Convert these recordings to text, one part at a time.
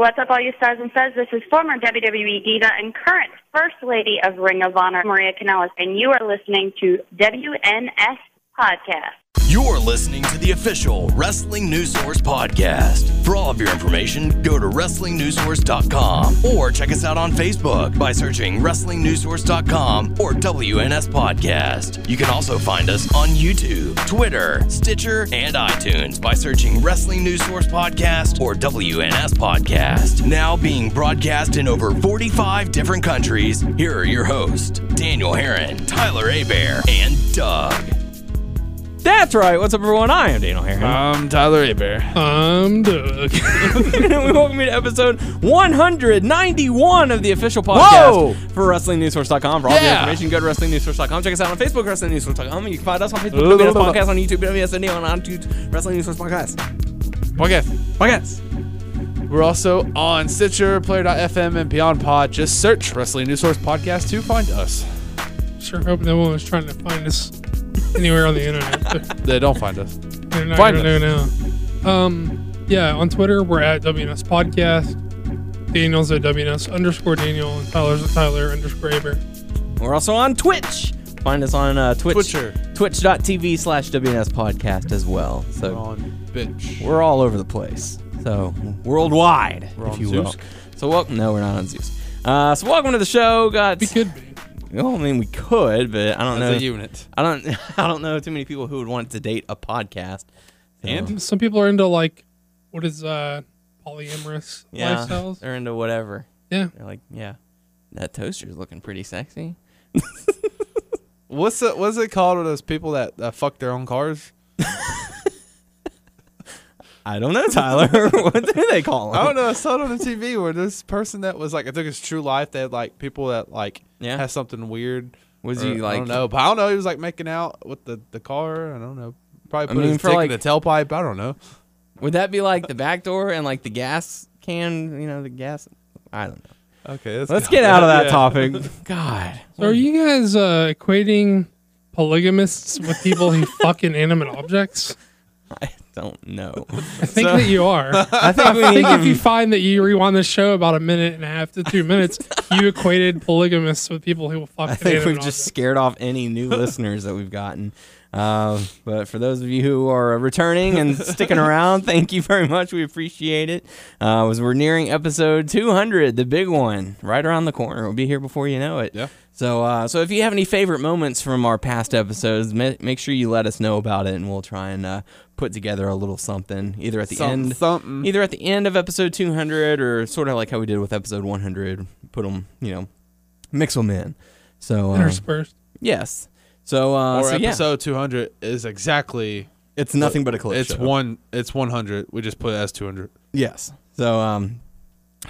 what's up, all you stars and studs? This is former WWE diva and current First Lady of Ring of Honor, Maria Kanellis, and you are listening to WNS Podcast. You're listening to the official Wrestling News Source podcast. For all of your information, go to WrestlingNewsSource.com or check us out on Facebook by searching WrestlingNewsSource.com or WNS Podcast. You can also find us on YouTube, Twitter, Stitcher, and iTunes by searching Wrestling News Source Podcast or WNS Podcast. Now being broadcast in over 45 different countries, here are your hosts, Daniel Herron, Tyler Abear, and Doug. That's right. What's up, everyone? I am Daniel Harris. I'm Tyler Abear. I'm Doug. and we welcome you to episode 191 of the official podcast Whoa! for WrestlingNewsSource.com. For all of your Yeah. information, go to WrestlingNewsSource.com. Check us out on Facebook, WrestlingNewsSource.com. You can find us on Facebook, WNS Podcast, on YouTube, WSND, on, on YouTube, Wrestling News Source Podcast. Podcast. Podcast. We're also on Stitcher, Player.fm, and Beyond Pod. Just search Wrestling News Source Podcast to find us. sure hope no one was trying to find us anywhere on the internet. They don't find us. They're not Find gonna know now. Um, yeah, on Twitter we're at WNS Podcast. Daniel's at WNS underscore Daniel and Tyler's at Tyler underscore Aber. We're also on Twitch. Find us on uh, Twitch. Twitcher. Twitch.tv slash WNS Podcast as well. We're So on bitch. we're all over the place. So worldwide, We're if on you Zeus? will. So welcome. No, we're not on Zeus. Uh, so welcome to the show. Got We could be. Well, I mean, we could, but I don't know. As a unit. I don't. I don't know too many people who would want to date a podcast. So, And? Some people are into like what is uh polyamorous yeah, lifestyles. they're into whatever. Yeah. They're like, yeah, that toaster's looking pretty sexy. What's the, what's it called with those people that uh, fuck their own cars? I don't know, Tyler. what do they call them? I don't know. I saw it on the TV where this person that was like, I took his true life. They had like people that like Yeah. has something weird. Was or- he like? I don't know, but I don't know. He was like making out with the, the car. I don't know. Probably I put mean, his for, dick like- in the tailpipe. I don't know. Would that be like the back door and like the gas can? You know, the gas. I don't know. Okay, let's, Let's get out of that Yeah. topic. God. So are you guys uh, equating polygamists with people who fuck inanimate objects? I don't know. I think So- that you are. I think we I need think if you find that you rewind the show about a minute and a half to two minutes, you equated polygamists with people who will fuck. I think we've just scared off any new listeners that we've gotten. Uh, but for those of you who are returning and sticking around, thank you very much. We appreciate it. Uh, as we're nearing episode 200, the big one, right around the corner. We'll be here before you know it. Yeah. So, uh, so if you have any favorite moments from our past episodes, ma- make sure you let us know about it, and we'll try and uh, put together a little something either at the Something, end, something. either at the end of episode 200 or sort of like how we did with episode 100 put them you know mix them in so uh, interspersed. yes so uh or so yeah. episode 200 is exactly it's nothing but a clip it's show. one it's 100 we just put it as 200 yes. So um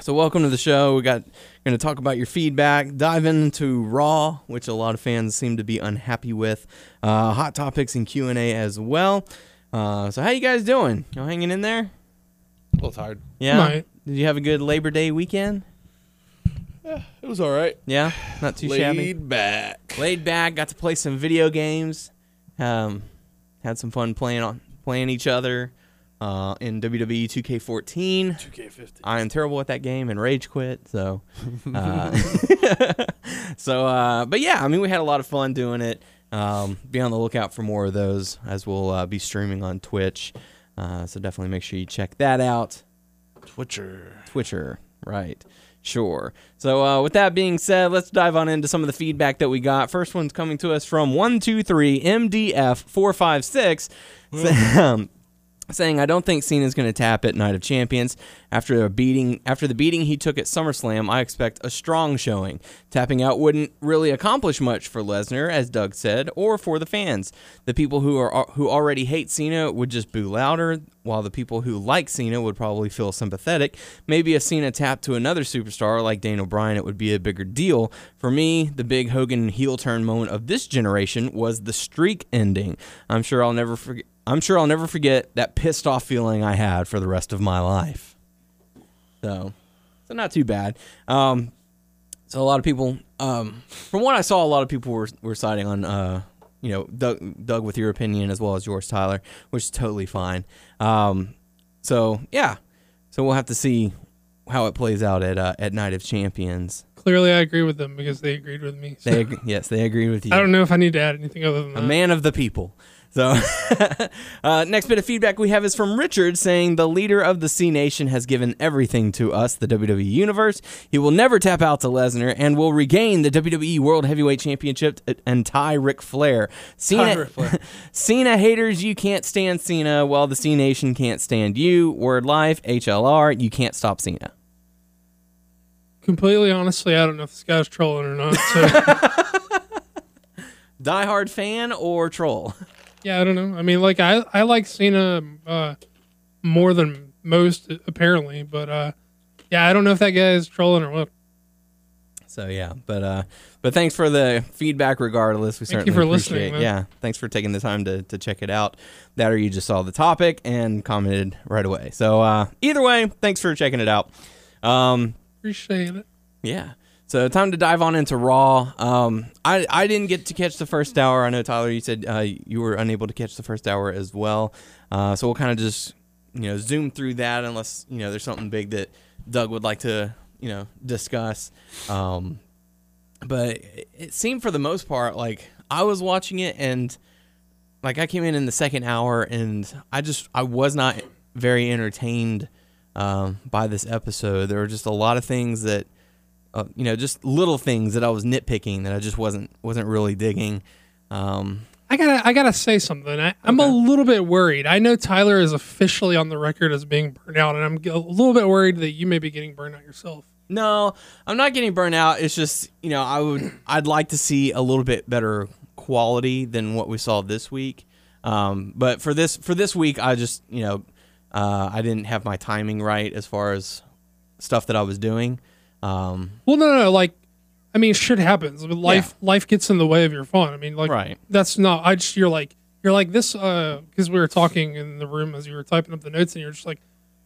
so welcome to the show. We got going to talk about your feedback dive into raw which a lot of fans seem to be unhappy with uh hot topics and q&a as well. Uh so how you guys doing? You hanging in there? A little tired. Yeah? Might. did you have a good labor day weekend it was all right yeah not too laid shabby back laid back, got to play some video games, um, had some fun playing on playing each other uh, in WWE 2K14. 2k50 I am terrible at that game and rage quit. So, uh, so, uh, but yeah, I mean, we had a lot of fun doing it. Um, be on the lookout for more of those as we'll uh, be streaming on Twitch. Uh, so definitely make sure you check that out. twitcher Twitcher, right? sure. So, uh, with that being said, let's dive on into some of the feedback that we got. First one's coming to us from 123MDF456. Saying I don't think Cena's going to tap at Night of Champions after a beating after the beating he took at SummerSlam. I expect a strong showing. Tapping out wouldn't really accomplish much for Lesnar, as Doug said, or for the fans. The people who are who already hate Cena would just boo louder, while the people who like Cena would probably feel sympathetic. Maybe a Cena tap to another superstar like Daniel Bryan, it would be a bigger deal. For me, the big Hogan heel turn moment of this generation was the streak ending. I'm sure I'll never forget. I'm sure I'll never forget that pissed off feeling I had for the rest of my life. So, so not too bad. Um, so a lot of people, um, from what I saw, a lot of people were were siding on, uh, you know, Doug, Doug with your opinion as well as yours, Tyler, which is totally fine. Um, so yeah, so we'll have to see how it plays out at uh, at Night of Champions. Clearly, I agree with them because they agreed with me. So They ag- yes, they agree with you. I don't know if I need to add anything other than a that. man of the people. So, uh, next bit of feedback we have is from Richard saying the leader of the C Nation has given everything to us, the WWE Universe. He will never tap out to Lesnar and will regain the WWE World Heavyweight Championship and tie Ric Flair. Cena, Ric Flair. Cena haters, you can't stand Cena. Well, the C Nation can't stand you. Word life, HLR, you can't stop Cena. Completely honestly, I don't know if this guy's trolling or not. So Diehard fan or troll? Yeah, I don't know. I mean, like I I like Cena uh, more than most apparently, but uh, yeah, I don't know if that guy is trolling or what. So yeah, but uh, but thanks for the feedback. Regardless, we Thank certainly you for appreciate. listening. Yeah, thanks for taking the time to to check it out. That or you just saw the topic and commented right away. So uh, either way, thanks for checking it out. Um, Appreciate it. yeah. So time to dive on into Raw. Um, I I didn't get to catch the first hour. I know Tyler, you said uh, you were unable to catch the first hour as well. Uh, so we'll kind of just you know zoom through that unless you know there's something big that Doug would like to you know discuss. Um, but it seemed for the most part like I was watching it and like I came in in the second hour and I just I was not very entertained um, by this episode. There were just a lot of things that uh, you know just little things that I was nitpicking that I just wasn't wasn't really digging. Um, I gotta I gotta say something. I, I'm a little bit worried. I know Tyler is officially on the record as being burnt out, and I'm a little bit worried that you may be getting burned out yourself. No, I'm not getting burnt out. It's just you know I would I'd like to see a little bit better quality than what we saw this week. Um, but for this for this week, I just you know uh, I didn't have my timing right as far as stuff that I was doing. Um, Well, no, no, like, I mean, shit happens. But life, life gets in the way of your fun. I mean, like, Right. That's not. I just you're like you're like this uh because we were talking in the room as you were typing up the notes, and you're just like,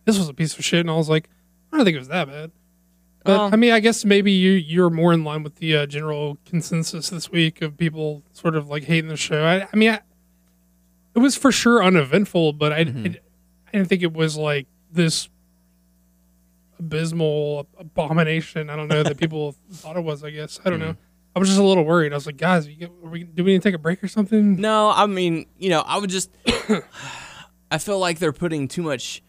this was a piece of shit, and I was like, I don't think it was that bad. But Well- I mean, I guess maybe you you're more in line with the uh, general consensus this week of people sort of like hating the show. I, I mean, I, it was for sure uneventful, but I, Mm-hmm. I I didn't think it was like this abysmal abomination. I don't know that people thought it was. I guess I don't Mm-hmm. know. I was just a little worried. I was like, guys, you get, are we, do we need to take a break or something? No, I mean, you know, I would just. I feel like they're putting too much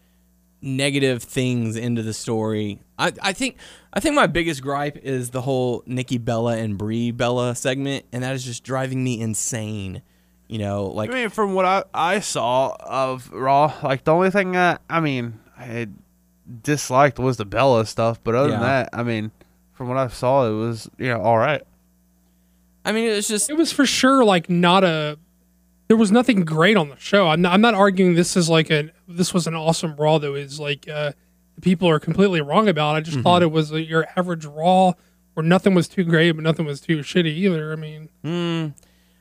negative things into the story. I, I think I think my biggest gripe is the whole Nikki Bella and Brie Bella segment, and that is just driving me insane. You know, like I mean, from what I, I saw of Raw, like the only thing that I mean I had disliked was the Bella stuff, but other Yeah. than that, I mean, from what I saw, it was you know all right. I mean, it was just It was for sure like not a. There was nothing great on the show. I'm not, I'm not arguing this is like a this was an awesome Raw that was like uh, people are completely wrong about. I just thought it was a, your average Raw where nothing was too great but nothing was too shitty either. I mean, Mm,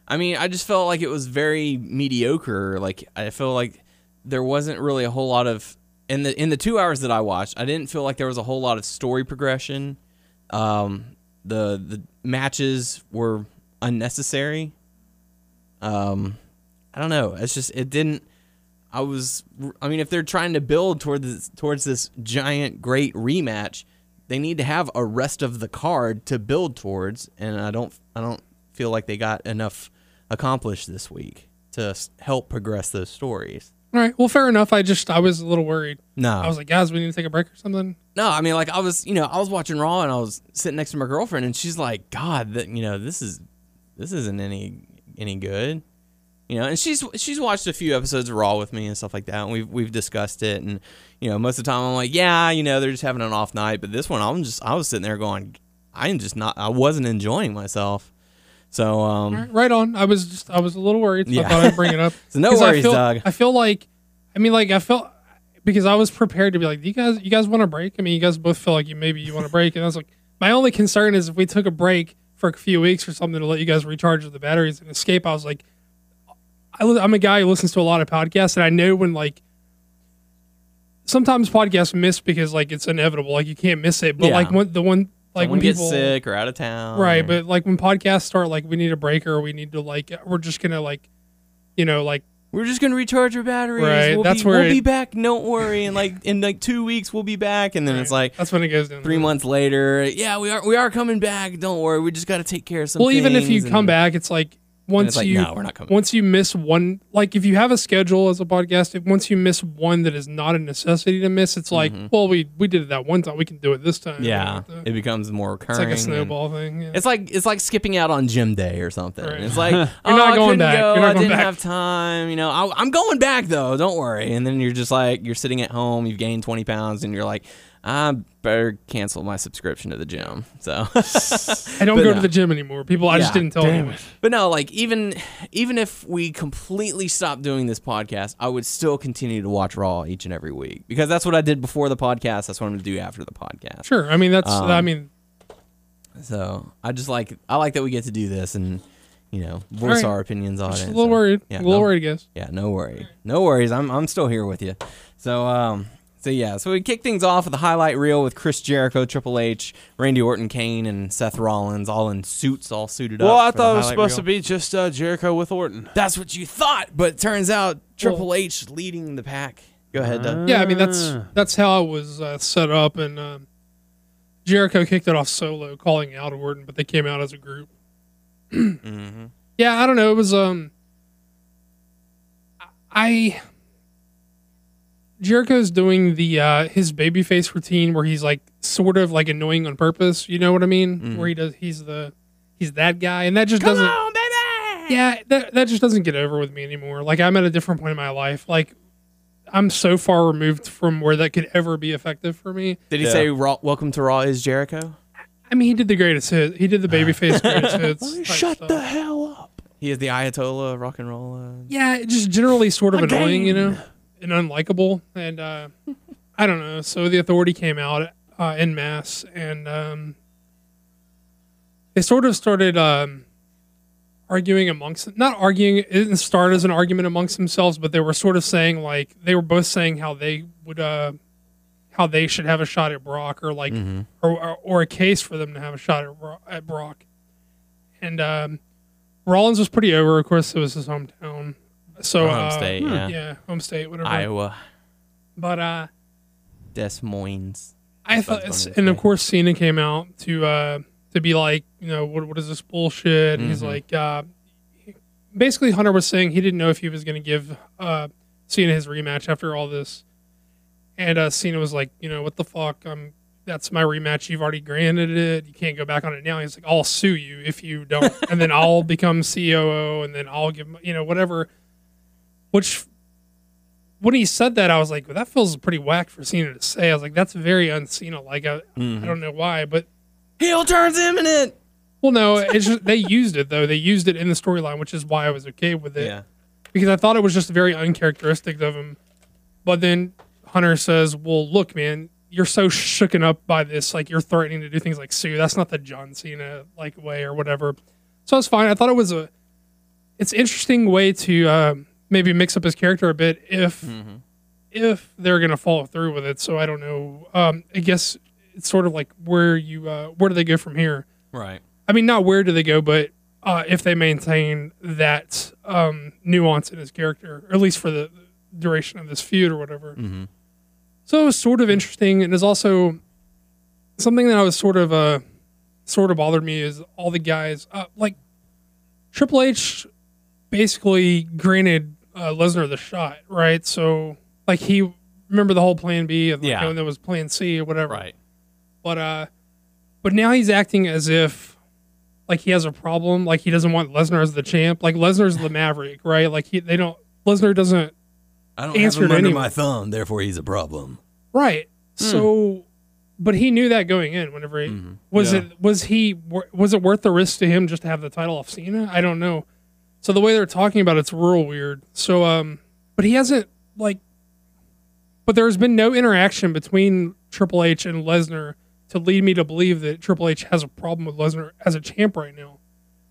I mean, I just felt like it was very mediocre. Like I feel like there wasn't really a whole lot of in the in the two hours that I watched. I didn't feel like there was a whole lot of story progression. Um, the the matches were unnecessary. Um, I don't know. It's just it didn't. I was. I mean, if they're trying to build toward this towards this giant great rematch, they need to have a rest of the card to build towards, and I don't. I don't feel like they got enough accomplished this week to help progress those stories. All right, well, fair enough. I just I was a little worried. No, I was like, guys, we need to take a break or something. no. I mean, like I was, you know, I was watching Raw and I was sitting next to my girlfriend, and she's like, "God, that you know, this is this isn't any any good." You know, and she's she's watched a few episodes of Raw with me and stuff like that, and we've we've discussed it, and you know, most of the time I'm like, yeah, you know, they're just having an off night, but this one I'm just I was sitting there going, I'm just not, I wasn't enjoying myself, so um, right, on. I was just I was a little worried, so Yeah. I thought I'd bring it up. So no 'Cause I worries, feel, Doug. I feel like, I mean, like I felt because I was prepared to be like, you guys, you guys want a break? I mean, you guys both feel like you maybe you want a break, and I was like, my only concern is if we took a break for a few weeks or something to let you guys recharge the batteries and escape. I was like, I, I'm a guy who listens to a lot of podcasts, and I know when like. Sometimes podcasts miss because like it's inevitable, like you can't miss it. But Yeah. like when the one like someone when people sick or out of town, right or- but like when podcasts start like we need a break or we need to like we're just gonna like you know like we're just gonna recharge our batteries. Right, We'll that's be, where we'll it- be back. Don't worry. And like in like two weeks, we'll be back. And then it's like that's when it goes down. three months later. Yeah, we are we are coming back. Don't worry. We just got to take care of some. Well, even if you things," come back, it's like once like, you no, we're not coming once you miss one like if you have a schedule as a podcast if once you miss one that is not a necessity to miss it's like well we we did it that one time we can do it this time Mm-hmm. yeah, it becomes more recurring. It's like a snowball thing yeah. It's like it's like skipping out on gym day or something. Right. It's like you're not going back. Go. You're not I didn't back." have time. You know, I, I'm going back though. Don't worry. And then you're just like you're sitting at home. You've gained 20 pounds, and you're like, I better cancel my subscription to the gym. So, I don't go no. to the gym anymore people I just didn't tell damn you but no, like even even if we completely stopped doing this podcast, I would still continue to watch Raw each and every week because that's what I did before the podcast. That's what I'm going to do after the podcast. sure I mean that's Um, I mean So I just like I like that we get to do this and you know voice Alright. our opinions on just it. a little so- worried Yeah, a little no- worried I guess Yeah, no worry. No worries. I'm I'm still here with you. So um so yeah, so we kick things off with a highlight reel with Chris Jericho, Triple H, Randy Orton, Kane, and Seth Rollins, all in suits, all suited up. Well, I thought it was supposed reel. to be just uh, Jericho with Orton. That's what you thought, but it turns out Triple H leading the pack. Go ahead, Doug. yeah I mean that's Ah. that's how it was uh, set up and um, Jericho kicked it off solo calling out Orton but they came out as a group Mm-hmm. yeah i don't know it was um i jericho's doing the uh his babyface routine where he's like sort of like annoying on purpose you know what i mean where he does he's the he's that guy and that just Come doesn't on, baby. yeah that, that just doesn't get over with me anymore like i'm at a different point in my life like i'm so far removed from where that could ever be effective for me Did he Yeah. say Raw, "Welcome to Raw" is Jericho? i mean he did the greatest hit he did the babyface greatest hits Shut stuff. the hell up. He is the Ayatollah of rock and roll. Uh, yeah, just generally sort of Again. annoying, you know, and unlikable. And uh, I don't know. So the authority came out uh, in mass, and um, they sort of started um, arguing amongst, not arguing. It didn't start as an argument amongst themselves, but they were sort of saying like they were both saying how they would, uh, how they should have a shot at Brock, or like, or, or or a case for them to have a shot at, Bro- at Brock. And um, Rollins was pretty over. Of course, it was his hometown. So home uh, state, yeah. yeah, home state, whatever. Iowa, But uh, Des Moines. I thought, and of course, Cena came out to uh to be like, you know, what what is this bullshit? And he's like, uh, basically, Hunter was saying he didn't know if he was going to give uh Cena his rematch after all this, and uh Cena was like, you know, what the fuck? I'm that's my rematch. You've already granted it. You can't go back on it now. He's like, I'll sue you if you don't, and then I'll become COO, and then I'll give you know whatever. Which when he said that, I was like, well, that feels pretty whack for Cena to say. I was like, that's very un-Cena. Like, I, Mm-hmm. I don't know why, but Heel turns imminent. well, no, it's just they used it though. They used it in the storyline, which is why I was okay with it Yeah. because I thought it was just very uncharacteristic of him. But then Hunter says, "Well, look, man, you're so shooken up by this, like you're threatening to do things like sue. That's not the John Cena like way or whatever." So it's fine. I thought it was a, it's interesting way to uh, maybe mix up his character a bit if if they're gonna follow through with it. So I don't know. Um, I guess it's sort of like where you uh, where do they go from here? Right. I mean, not where do they go, but uh, if they maintain that um, nuance in his character, or at least for the duration of this feud or whatever. Mhm. So it was sort of interesting, and it's also something that I was sort of uh, sort of bothered me is all the guys uh, like Triple H basically granted uh, Lesnar the shot, right? So like he remember the whole Plan B of like, Yeah. oh, there was Plan C or whatever, Right. but uh, but now he's acting as if like he has a problem, like he doesn't want Lesnar as the champ. Like Lesnar's the Maverick, right? Like he they don't Lesnar doesn't I don't Answered have him under anyway. my thumb, therefore he's a problem. right. Hmm. So, but he knew that going in. Whenever he Mm-hmm. was Yeah. it was he was it worth the risk to him just to have the title off Cena? I don't know. So the way they're talking about it's real weird. So um, but he hasn't like, but there's been no interaction between Triple H and Lesnar to lead me to believe that Triple H has a problem with Lesnar as a champ right now.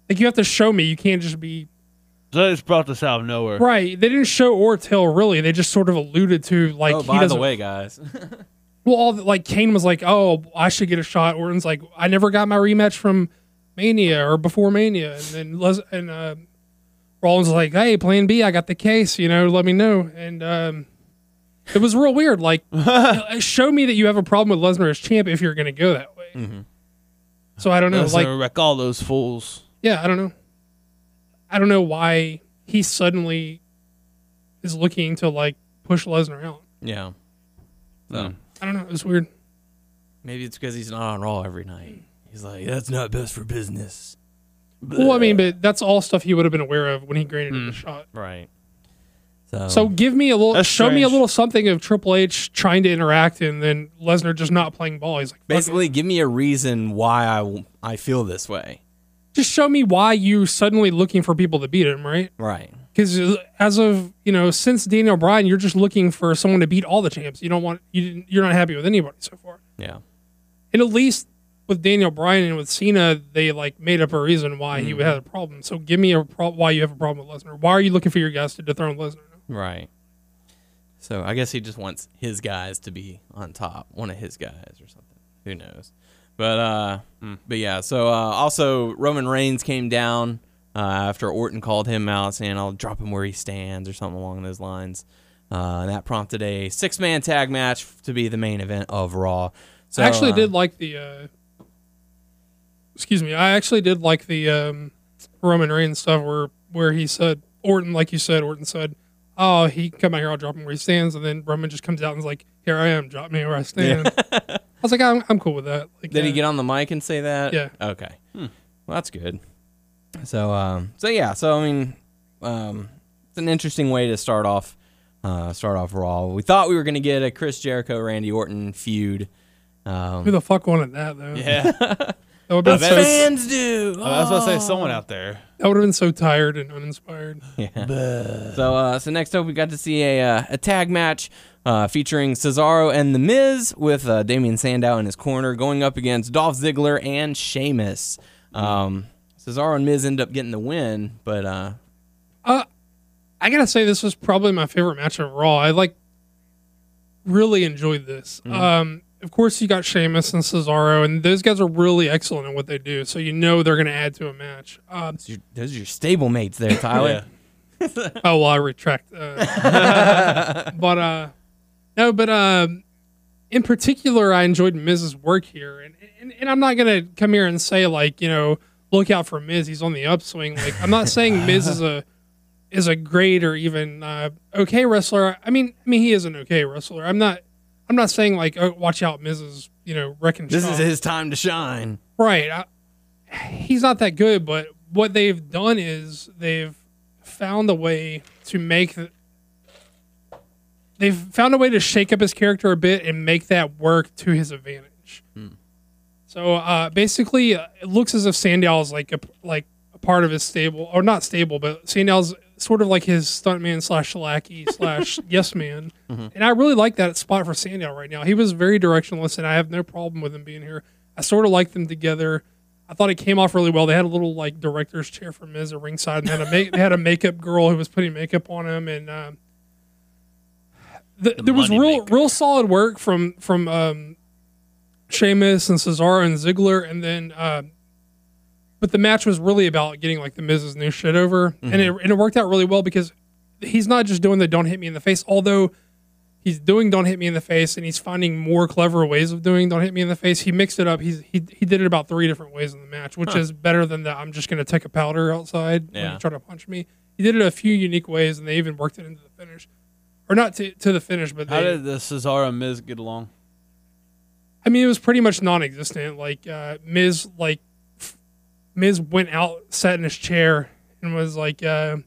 Like you have to show me. You can't just be So they just brought this out of nowhere. right. They didn't show or tell really. They just sort of alluded to like oh, he by the doesn't. way, guys. Well, all the, like Kane was like, "Oh, I should get a shot." Orton's like, "I never got my rematch from Mania or before Mania," and then Les and uh, Rollins was like, "Hey, Plan B, I got the case. You know, let me know." And um, it was real weird. Like, uh, show me that you have a problem with Lesnar as champ if you're going to go that way. So I don't know. Let's like, wreck all those fools. yeah, I don't know. I don't know why he suddenly is looking to like push Lesnar out. Yeah. So Hmm. I don't know. It was weird. maybe it's because he's not on Raw every night. He's like, that's not best for business. Well, I mean, but that's all stuff he would have been aware of when he granted him hmm. the shot. Right. So, So give me a little, That's show me a strange. little something of Triple H trying to interact, and then Lesnar just not playing ball. He's like, "Fuck it." basically, give me a reason why I I feel this way. just show me why you suddenly looking for people to beat him, right? Right. Because uh, as of you know, since Daniel Bryan, you're just looking for someone to beat all the champs. You don't want you didn't, you're not happy with anybody so far. Yeah. And at least with Daniel Bryan and with Cena, they like made up a reason why he had a problem. So give me a pro- why you have a problem with Lesnar. Why are you looking for your guys to dethrone Lesnar? Right. So I guess he just wants his guys to be on top, one of his guys or something. Who knows? But uh, but yeah. So uh, also Roman Reigns came down uh, after Orton called him out, saying I'll drop him where he stands or something along those lines. Uh, and that prompted a six-man tag match to be the main event of Raw. So I actually uh, did like the. Excuse me. I actually did like the um, Roman Reigns stuff where where he said Orton, like you said, Orton said, "Oh, he can come out here, I'll drop him where he stands," and then Roman just comes out and is like, "Here I am, drop me where I stand." I was like, "I'm, I'm cool with that." Like, Did he uh, get on the mic and say that? Yeah. Okay. Well, that's good. So, um, so yeah. So I mean, um, it's an interesting way to start off, uh, start off Raw. We thought we were gonna get a Chris Jericho Randy Orton feud. Um, Who the fuck wanted that though? Yeah. that would have been bet so fans do. I was about to say someone out there. that would have been so tired and uninspired. Yeah. So, uh, so next up, we got to see a uh, a tag match uh, featuring Cesaro and The Miz with uh, Damien Sandow in his corner going up against Dolph Ziggler and Sheamus. Um, Cesaro and Miz end up getting the win, but uh, I gotta say, this was probably my favorite match of Raw. I like really enjoyed this. Mm-hmm. Um, of course, you got Sheamus and Cesaro, and those guys are really excellent at what they do. So you know they're gonna add to a match. Um, those are your, those are your stable mates there, Tyler. oh well, I retract. Uh, but uh, no, but um, in particular, I enjoyed Miz's work here, and, and and I'm not gonna come here and say like you know look out for Miz, he's on the upswing. Like I'm not saying Miz is a is a great or even uh, okay wrestler. I mean, I mean he is an okay wrestler. I'm not. I'm not saying like oh, watch out, Miz you know wrecking. This is his time to shine. Right. I, he's not that good, but what they've done is they've found a way to make. th- They've found a way to shake up his character a bit and make that work to his advantage. So uh, basically, uh, it looks as if Sandow is like a like a part of his stable, or not stable, but Sandow's sort of like his stuntman slash lackey slash yes man. And I really like that spot for Sandow right now. He was very directionless, and I have no problem with him being here. I sort of like them together. I thought it came off really well. They had a little like director's chair for Miz at ringside, and had a make, they had a makeup girl who was putting makeup on him, and um, the, there was real maker. real solid work from from um, Sheamus and Cesaro and Ziggler, and then um, but the match was really about getting like the Miz's new shit over, and it and it worked out really well because he's not just doing the "Don't hit me in the face," although he's doing "Don't hit me in the face" and he's finding more clever ways of doing "Don't hit me in the face." He mixed it up. He's he he did it about three different ways in the match, which is better than the "I'm just gonna take a powder outside when Yeah. you try to punch me." He did it a few unique ways, and they even worked it into the finish, or not to to the finish, but How they, did the Cesaro and Miz get along? I mean, it was pretty much non-existent. Like uh, Miz, like Miz went out, sat in his chair, and was like uh,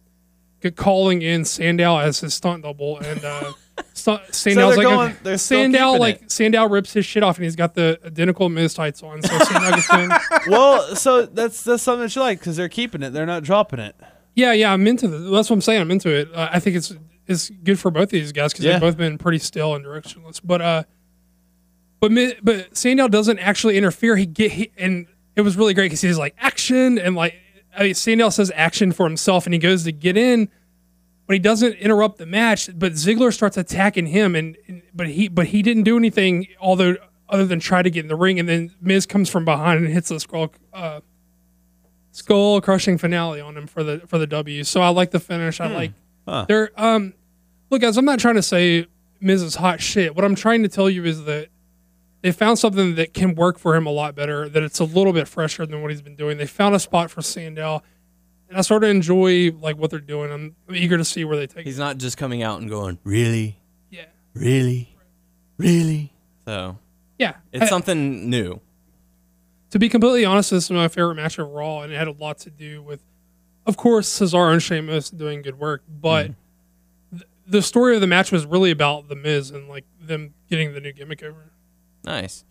calling in Sandow as his stunt double, and uh, Sandow's they're like going- okay. Sandow like it. Sandow rips his shit off, and he's got the identical Miz tights on. So Sandow gets in. well, so that's that's something that you like because they're keeping it. They're not dropping it. Yeah, yeah, I'm into this. That's what I'm saying. I'm into it. Uh, I think it's it's good for both of these guys because Yeah. they've both been pretty still and directionless. But uh, but but Sandow doesn't actually interfere. He get he, and it was really great because he's like action and like I mean, Sandow says action for himself and he goes to get in, but he doesn't interrupt the match. But Ziggler starts attacking him and, and but he but he didn't do anything although other than try to get in the ring and then Miz comes from behind and hits the skull uh, skull crushing finale on him for the for the W. So I like the finish. I like Huh. they're um look guys, I'm not trying to say Miz is hot shit. What I'm trying to tell you is that they found something that can work for him a lot better, that it's a little bit fresher than what he's been doing. They found a spot for Sandow. And I sort of enjoy like what they're doing. I'm eager to see where they take it. He's it. not just coming out and going, really, Yeah. really, really. So Yeah. it's I- something new. to be completely honest, this is my favorite match of Raw, and it had a lot to do with, of course, Cesaro and Sheamus doing good work, but mm-hmm. th- the story of the match was really about the Miz and like them getting the new gimmick over. Nice.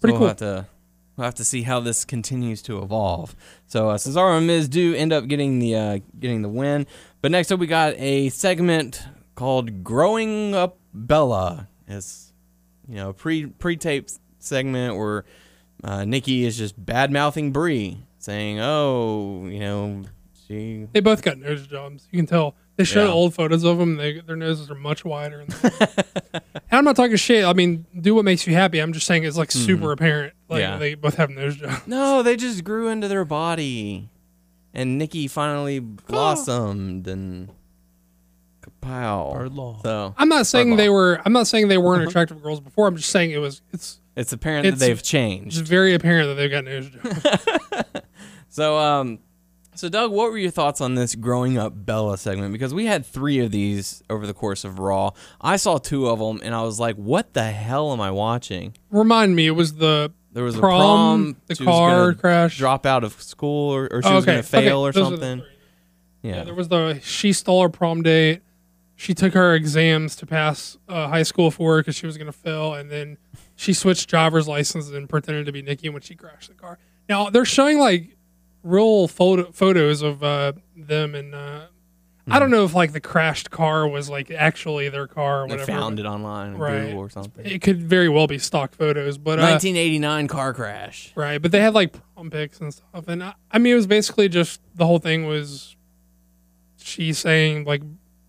Pretty so cool. We'll have to we'll have to see how this continues to evolve. So uh, Cesaro and Miz do end up getting the uh, getting the win. But next up, we got a segment called "Growing Up Bella." It's you know pre pre taped segment where uh, Nikki is just bad mouthing Brie, saying, "Oh, you know, she." They both got nose jobs. You can tell. They show Yeah. old photos of them. They, their noses are much wider. And, and I'm not talking shit. I mean, do what makes you happy. I'm just saying it's like super apparent. Like Yeah. they both have nose jobs. No, they just grew into their body, and Nikki finally blossomed and kapow. Bird. So I'm not saying Bird they were. I'm not saying they weren't attractive girls before. I'm just saying it was. It's it's apparent It's- that they've changed. it's very apparent that they've got nose jobs. So, um, so Doug, what were your thoughts on this growing up Bella segment? Because we had three of these over the course of Raw. I saw two of them, and I was like, "What the hell am I watching?" Remind me, it was the There was prom, a prom, the she car crash. drop out of school, or, or she Oh, was going to fail okay, or those the something. Yeah. Yeah, there was the she stole her prom date. She took her exams to pass uh, high school for her because she was going to fail, and then she switched driver's license and pretended to be Nikki when she crashed the car. Now they're showing like real photo- photos of uh, them, and uh, I don't know if like the crashed car was like actually their car or they whatever. found it online on Right. Google or something. It could very well be stock photos, but uh, 1989 car crash. Right, but they had like prom pics and stuff, and I, I mean, it was basically just the whole thing was she saying like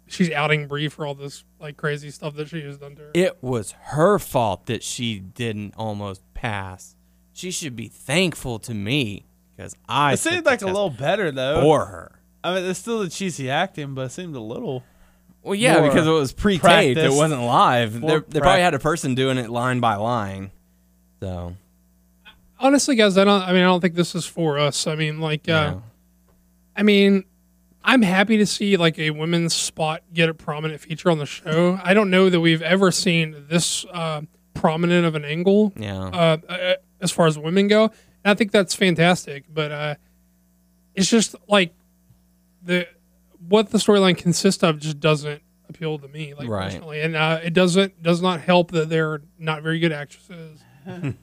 she's outing Brie for all this like crazy stuff that she has done to her. It was her fault that she didn't almost pass. She should be thankful to me because I It seemed like a little better though. for her. I mean, it's still the cheesy acting, but it seemed a little. Well, yeah, More because it was pre-taped. It wasn't live. They're- probably had a person doing it line by line. So Honestly, guys, I don't. I mean, I don't think this is for us. I mean, like, uh, yeah. I mean, I'm happy to see like a women's spot get a prominent feature on the show. I don't know that we've ever seen this uh, prominent of an angle. yeah. uh, uh, as far as women go. And I think that's fantastic. But uh, it's just like the what the storyline consists of just doesn't appeal to me, like Right. personally, and uh, it doesn't does not help that they're not very good actresses.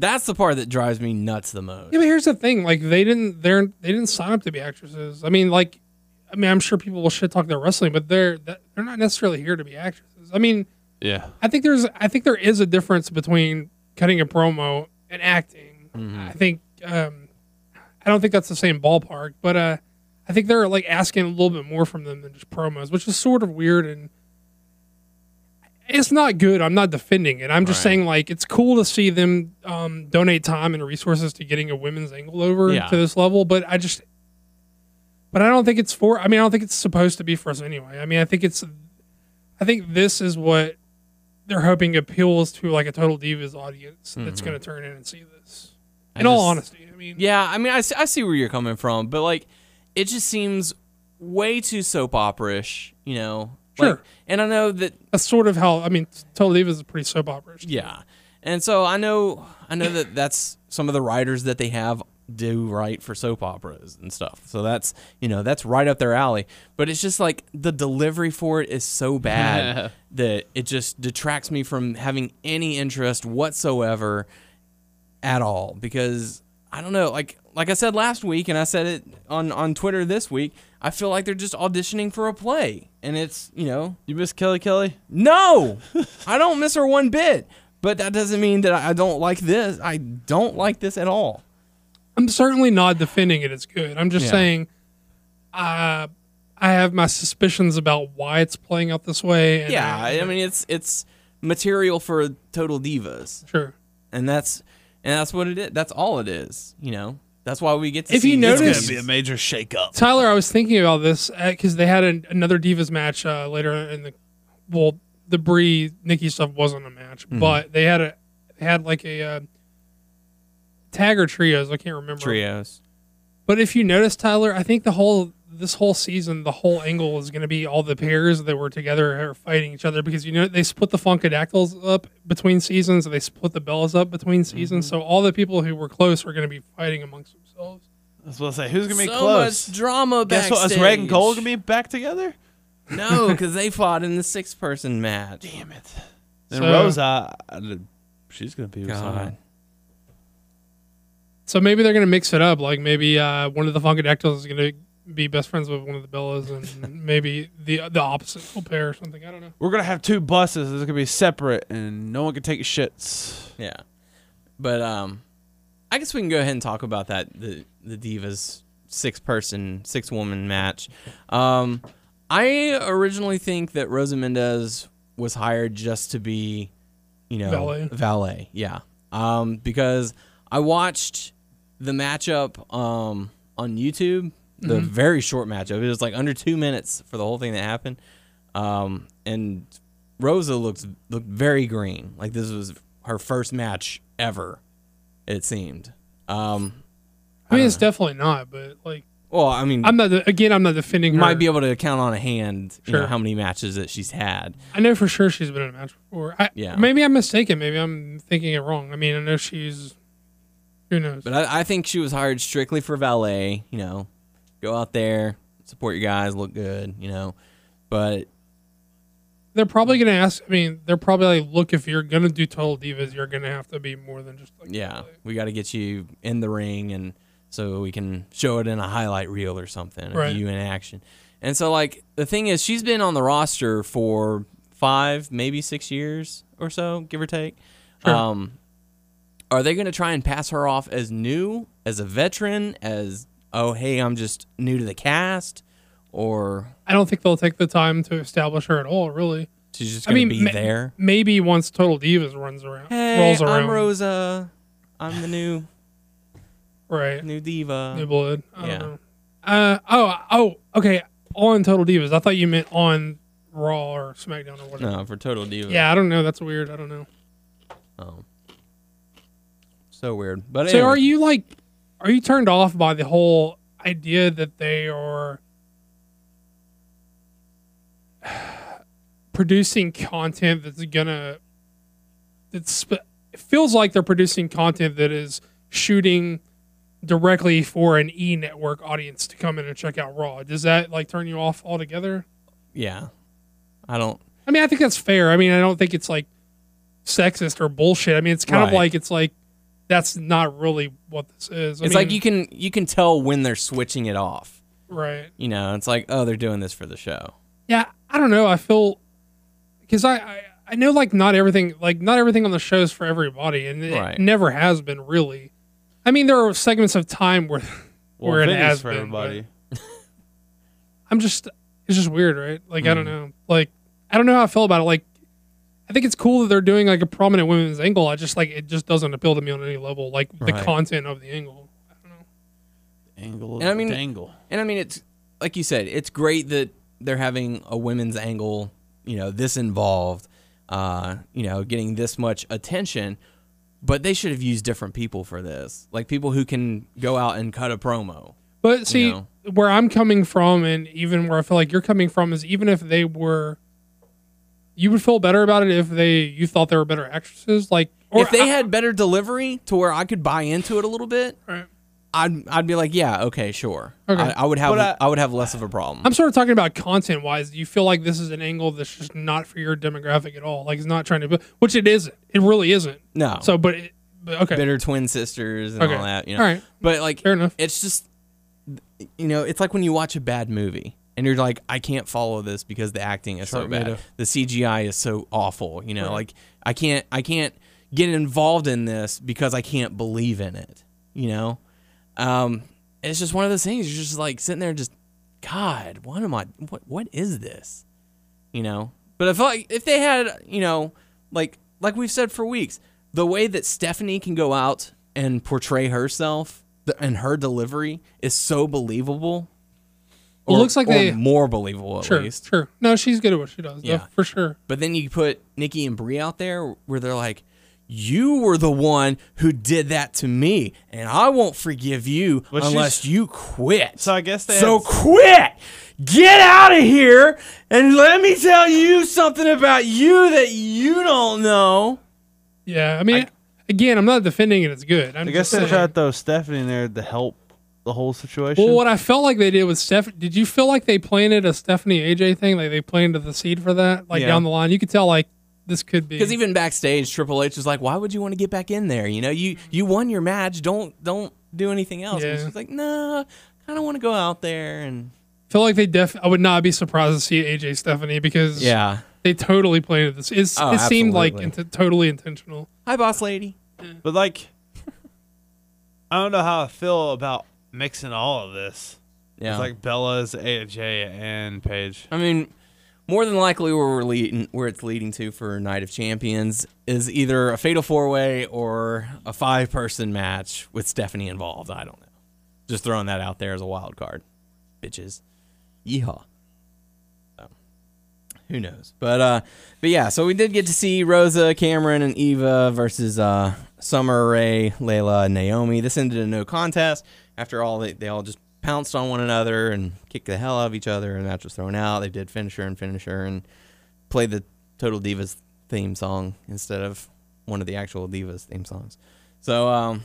That's the part that drives me nuts the most. Yeah, but here's the thing: like they didn't they're they didn't sign up to be actresses. I mean, like, I mean, I'm sure people will shit talk their wrestling, but they're they're not necessarily here to be actresses. I mean, Yeah. I think there's I think there is a difference between cutting a promo and acting. I think um, I don't think that's the same ballpark, but uh, I think they're like asking a little bit more from them than just promos, which is sort of weird and it's not good. I'm not defending it. I'm just Right. saying like it's cool to see them um, donate time and resources to getting a women's angle over Yeah. to this level, but I just but I don't think it's for I mean I don't think it's supposed to be for us anyway. I mean I think it's I think this is what they're hoping appeals to like a total divas audience that's going to turn in and see this. In all honesty, I mean, Yeah, I mean, I see, I see where you're coming from, but like, it just seems way too soap opera-ish, you know? Like, Sure. and I know that that's sort of how I mean. Total Divas is pretty soap opera. Yeah, and so I know I know that that's some of the writers that they have do write for soap operas and stuff. So that's you know that's right up their alley. But it's just like the delivery for it is so bad that it just detracts me from having any interest whatsoever at all because I don't know like like I said last week and I said it on on Twitter this week I feel like they're just auditioning for a play and it's you know You miss Kelly Kelly? no, I don't miss her one bit. But that doesn't mean that I don't like this. I don't like this at all. I'm certainly not defending it as good. I'm just Yeah. saying, uh, I have my suspicions about why it's playing out this way. And Yeah, I mean it's it's material for total divas, sure. and that's and that's what it is. That's all it is. You know, That's why we get to If see you these It's notice- gonna be a major shakeup. Tyler, I was thinking about this because they had an, another Divas match uh, later in the. Well, the Brie Nikki stuff wasn't a match, Mm-hmm. but they had a they had like a uh, tag or trios. I can't remember. trios. But if you notice, Tyler, I think the whole this whole season, the whole angle is going to be all the pairs that were together are fighting each other because you know they split the Funkadactyls up between seasons, and they split the Bellas up between seasons. Mm-hmm. So all the people who were close are going to be fighting amongst themselves. I was gonna say who's gonna be so close. much drama Guess what? Is backstage. Reg and Cole gonna be back together? No, because they fought in the six person match. Damn it. And So- Rosa, uh, she's gonna be with God. someone. So maybe they're going to mix it up. Like maybe uh, one of the Funkadactyls is going to be best friends with one of the Bellas, and maybe the the opposite will pair or something. I don't know. We're gonna have two buses. It's gonna be separate, and no one can take shits. Yeah. But um I guess we can go ahead and talk about that the the Divas six person, six woman match. Um I originally think that Rosa Mendez was hired just to be, you know, Valet. valet, yeah. Um because I watched the matchup um on YouTube, the very short matchup. It was like under 2 minutes for the whole thing that happened. Um and Rosa looked looked very green. Like this was her first match ever. It seemed. Um, I mean, it's definitely not, but like well, I mean, I'm not again. I'm not defending her. might be able to count on a hand. You know Sure. how many matches that she's had. I know for sure she's been in a match before. I, Yeah. Maybe I'm mistaken. Maybe I'm thinking it wrong. I mean, I know she's. Who knows? But I, I think she was hired strictly for valet. You know, go out there, support your guys, look good. You know, but they're probably gonna ask. I mean, they're probably like, look, if you're gonna do total divas, you're gonna have to be more than just like. yeah, we got to get you in the ring and so we can show it in a highlight reel or something Right. of you in action. And so like the thing is she's been on the roster for 5 maybe 6 years or so, give or take. Sure. Um are they going to try and pass her off as new, as a veteran, as oh hey, I'm just new to the cast or I don't think they'll take the time to establish her at all. Really. she's just I to mean, be ma- there? Maybe once Total Divas runs around, Hey, rolls around, I'm Rosa. I'm the new right? new diva. New blood. I yeah. don't know. Uh oh oh okay. On Total Divas, I thought you meant on Raw or SmackDown or whatever. no, for Total Diva. Yeah, I don't know. That's weird. I don't know. Oh. So weird. But So anyway. are you like are you turned off by the whole idea that they are producing content that's gonna that's it feels like they're producing content that is shooting directly for an E network audience to come in and check out Raw. Does that like turn you off altogether? Yeah. I don't. I mean, I think that's fair. I mean, I don't think it's like sexist or bullshit. I mean, it's kind of like it's like that's not really what this is. I It's like you can you can tell when they're switching it off. right. You know, it's like oh they're doing this for the show. Yeah, I don't know. I feel because I, I I know like not everything like not everything on the show is for everybody, and it Right. never has been really. I mean, there are segments of time where Well, where it has for been. everybody. I'm just it's just weird, right? Like I don't Mm-hmm. know. Like I don't know how I feel about it. Like I think it's cool that they're doing like a prominent women's angle. I just like it just doesn't appeal to me on any level. Like the Right. content of the angle. I don't know. The angle. And I mean- dangle. And I mean it's like you said, it's great that they're having a women's angle, you know, this involved, uh, you know, getting this much attention. But they should have used different people for this, like people who can go out and cut a promo. But see, know? where I'm coming from, and even where I feel like you're coming from, is even if they were, you would feel better about it if they you thought they were better actresses. Like, or if they I- had better delivery to where I could buy into it a little bit, Right. I'd I'd be like, yeah, okay, sure. Okay. I, I would have I, I- would have less of a problem. I'm sort of talking about content wise. Do you feel like this is an angle that's just not for your demographic at all? Like, it's not trying to, which it isn't. It really isn't. no, So, but, it, but okay, bitter twin sisters and Okay. all that. You know, All right. but like fair enough. it's just you know it's like when you watch a bad movie and you're like i can't follow this because the acting is so bad the cgi is so awful you know Right. like i can't i can't get involved in this because i can't believe in it you know um it's just one of those things you're just like sitting there just god what am i what what is this you know but if like if they had you know like like we've said for weeks the way that stephanie can go out and portray herself and her delivery is so believable. Well, it looks like or they- more believable at Sure, least. sure. No, she's good at what she does. Yeah, Yeah. for sure. But then you put Nikki and Brie out there where they're like, "You were the one who did that to me, and I won't forgive you But unless you quit." So I guess they so had- quit. Get out of here and let me tell you something about you that you don't know. Yeah, I mean, again, I'm not defending it. It's good. I'm I guess just they saying. tried to throw Stephanie in there to help the whole situation. Well, what I felt like they did with Steph, did you feel like they planted a Stephanie AJ thing? Like they planted the seed for that, like Yeah. down the line. You could tell like this could be. Because even backstage, Triple H was like, "Why would you want to get back in there? You know, you you won your match. Don't don't do anything else." And Yeah. she's like, "No, I don't want to go out there." And feel like they def. I would not be surprised to see AJ Stephanie because yeah, they totally planted this. It's, Oh, it seemed like absolutely. int- totally intentional. hi, boss lady. but like, I don't know how I feel about mixing all of this. Yeah, It's like Bella's AJ and Paige. I mean, more than likely, where we're leading, where it's leading to for Night of Champions is either a fatal four way or a five person match with Stephanie involved. I don't know. Just throwing that out there as a wild card, bitches. Yeehaw. So, who knows? But uh, but yeah. So we did get to see Rosa, Cameron, and Eva versus uh, Summer Rae, Layla, and Naomi. This ended in no contest. After all, they, they all just pounced on one another and kicked the hell out of each other, and the match was thrown out. They did finisher and finisher and played the Total Divas theme song instead of one of the actual Divas theme songs. So um,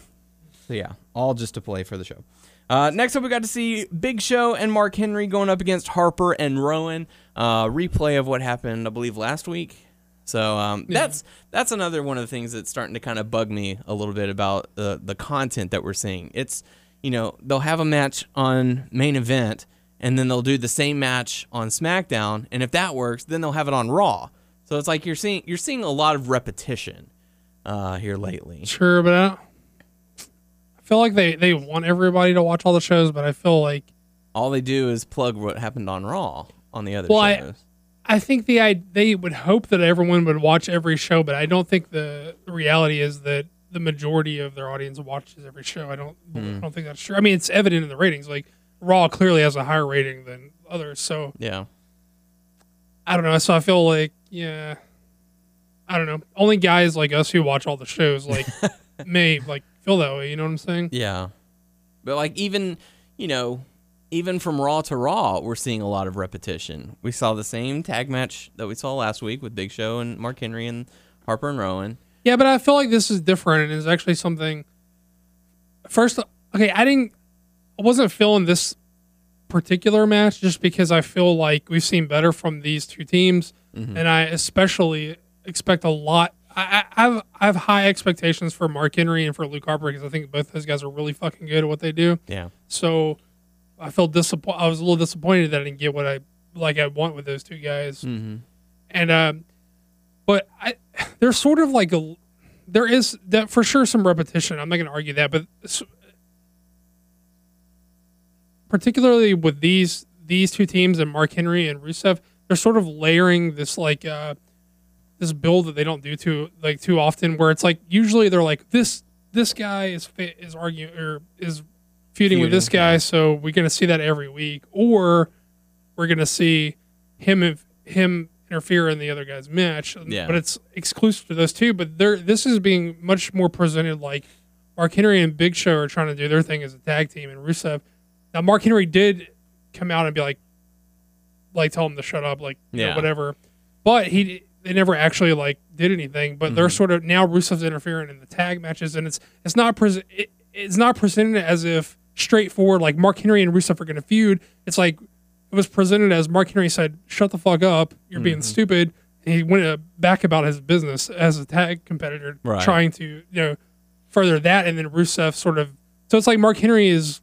so yeah, all just to play for the show. Uh, next up, we got to see Big Show and Mark Henry going up against Harper and Rowan. Uh, replay of what happened, I believe, last week. So um, that's that's another one of the things that's starting to kind of bug me a little bit about the the content that we're seeing. It's you know they'll have a match on main event and then they'll do the same match on SmackDown, and if that works, then they'll have it on Raw. So it's like you're seeing you're seeing a lot of repetition uh, here lately. Sure, but I, I feel like they they want everybody to watch all the shows, but I feel like All they do is plug what happened on Raw on the other Well, I- shows. I think the I they would hope that everyone would watch every show, but I don't think the, the reality is that the majority of their audience watches every show. I don't hmm. I don't think that's true. I mean, it's evident in the ratings. Like Raw clearly has a higher rating than others, so yeah. I don't know. So I feel like yeah, I don't know. Only guys like us who watch all the shows like may like feel that way. You know what I'm saying? Yeah. But like even, you know, even from Raw to Raw, we're seeing a lot of repetition. We saw the same tag match that we saw last week with Big Show and Mark Henry and Harper and Rowan. Yeah, but I feel like this is different and is actually something. First, okay, I didn't, I wasn't feeling this particular match just because I feel like we've seen better from these two teams, and I especially expect a lot. I, I I have I have high expectations for Mark Henry and for Luke Harper because I think both those guys are really fucking good at what they do. Yeah. So I felt disappointed. I was a little disappointed that I didn't get what I like. I want with those two guys, Mm-hmm. and um, but I there's sort of like a there is that for sure some repetition. I'm not going to argue that, but particularly with these these two teams and Mark Henry and Rusev, they're sort of layering this like uh this build that they don't do too like too often. Where it's like usually they're like this this guy is is arguing or is feuding with this guy, so we're going to see that every week, or we're going to see him if him interfere in the other guy's match. Yeah. But it's exclusive to those two. But they're this is being much more presented like Mark Henry and Big Show are trying to do their thing as a tag team, and Rusev. Now Mark Henry did come out and be like, like tell him to shut up, like you know, whatever. But he they never actually like did anything. But Mm-hmm. they're sort of now Rusev's interfering in the tag matches, and it's it's not it, it's not presented as if straightforward like Mark Henry and Rusev are going to feud. It's like it was presented as Mark Henry said, "Shut the fuck up, you're being Mm-hmm. stupid." And he went uh, back about his business as a tag competitor, Right. trying to you know further that, and then Rusev sort of. So it's like Mark Henry is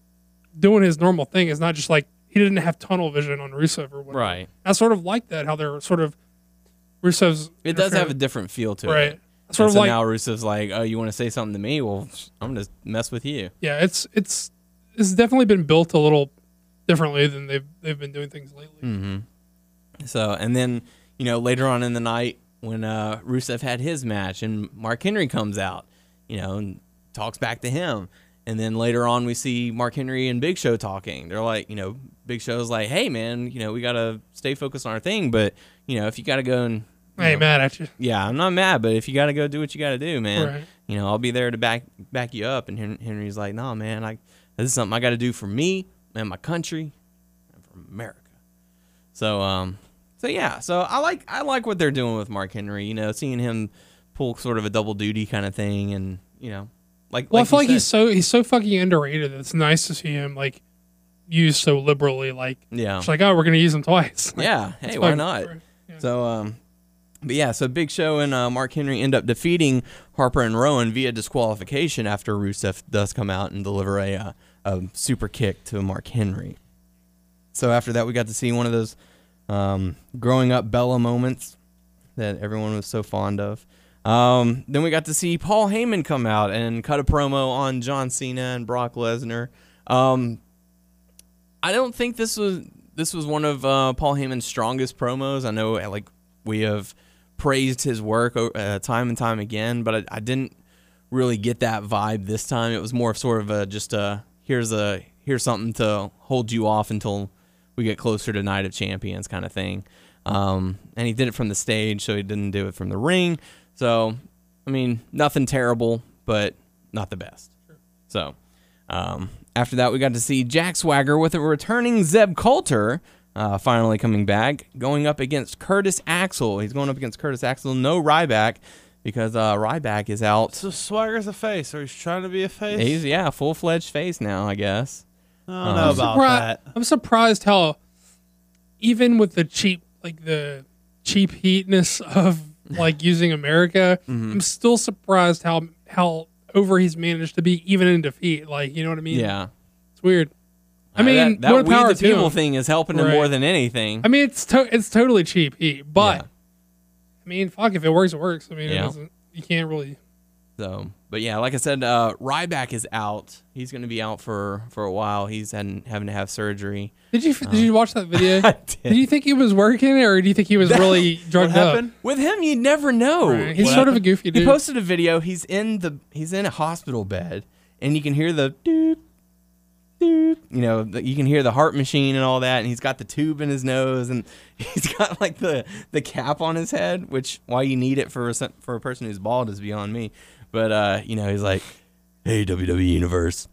doing his normal thing. It's not just like he didn't have tunnel vision on Rusev or whatever. Right. I sort of like that how they're sort of Rusev's. It does have a different feel to right. it. Sort And of so like now Rusev's like, oh, you want to say something to me? Well, I'm going to mess with you. yeah, it's it's it's definitely been built a little differently than they've they've been doing things lately. Mm-hmm. So, and then, you know, later on in the night when uh, Rusev had his match and Mark Henry comes out, you know, and talks back to him. And then later on, we see Mark Henry and Big Show talking. They're like, you know, Big Show's like, hey, man, you know, we got to stay focused on our thing. But, you know, if you got to go and. I ain't know, mad at you. Yeah, I'm not mad, but if you got to go do what you got to do, man, Right. you know, I'll be there to back back you up. And Henry's like, no, man, I, this is something I got to do for me and my country and for America. So, um, so yeah, so I like I like what they're doing with Mark Henry. You know, seeing him pull sort of a double duty kind of thing, and you know, like Well, like I feel like he's so he's so fucking underrated. It's nice to see him like used so liberally. Like yeah it's like, oh, we're gonna use him twice. Like, yeah. Hey, why not? Yeah. So, um, but yeah, so Big Show and uh, Mark Henry end up defeating Harper and Rowan via disqualification after Rusev does come out and deliver a, uh, a super kick to Mark Henry. So after that, we got to see one of those um, growing up Bella moments that everyone was so fond of. Um, then we got to see Paul Heyman come out and cut a promo on John Cena and Brock Lesnar. Um, I don't think this was this was one of uh, Paul Heyman's strongest promos. I know uh, like we have praised his work uh, time and time again, but I, I didn't really get that vibe this time. It was more of sort of a just a here's a here's something to hold you off until we get closer to Night of Champions kind of thing. Um, and he did it from the stage, so he didn't do it from the ring. So I mean, nothing terrible, but not the best. So, um, after that, we got to see Jack Swagger with a returning Zeb Colter, uh, finally coming back, going up against Curtis Axel. He's going up against Curtis Axel, no Ryback, because uh, Ryback is out. So Swagger's a face, or he's trying to be a face. He's yeah, full fledged face now, I guess. I don't I'm know about Surpri- that. I'm surprised how even with the cheap like the cheap heatness of like using America, Mm-hmm. I'm still surprised how how over he's managed to be even in defeat. Like you know what I mean? Yeah, it's weird. I Uh, mean, that, that we power the people him. thing is helping him more than anything. I mean, it's to- it's totally cheap heat, but Yeah. I mean, fuck, if it works, it works. I mean, it Yeah. doesn't, you can't really. So, but yeah, like I said, uh, Ryback is out. He's going to be out for for a while. He's had, having to have surgery. Did you did you watch that video? Did. Did you think he was working, or do you think he was really What drugged up? With him, you never know. Right. He's What sort of a goofy He posted a video. He's in the he's in a hospital bed, and you can hear the doot. You know, you can hear the heart machine and all that. And he's got the tube in his nose, and he's got like the the cap on his head. Which why you need it for a, for a person who's bald is beyond me. But uh, you know, he's like, "Hey, WWE Universe,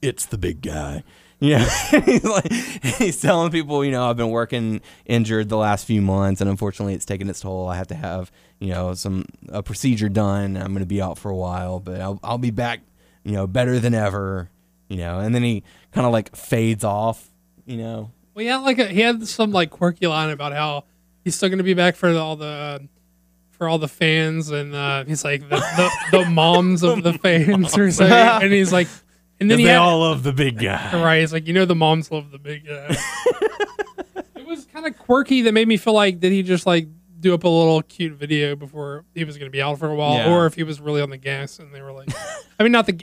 it's the big guy." Yeah, he's like he's telling people, you know, I've been working injured the last few months, and unfortunately, it's taken its toll. I have to have, you know, some a procedure done. I'm going to be out for a while, but I'll I'll be back, you know, better than ever, you know. And then he kind of like fades off, you know. Well, yeah, like a, he had some like quirky line about how he's still going to be back for all the for all the fans, and uh, he's like the, the, the moms of the fans or something, and he's like, and then he had, all love the big guy. right, he's like, you know, the moms love the big guy. it was kind of quirky that made me feel like did he just like do up a little cute video before he was going to be out for a while, Yeah. or if he was really on the gas and they were like, I mean, not the.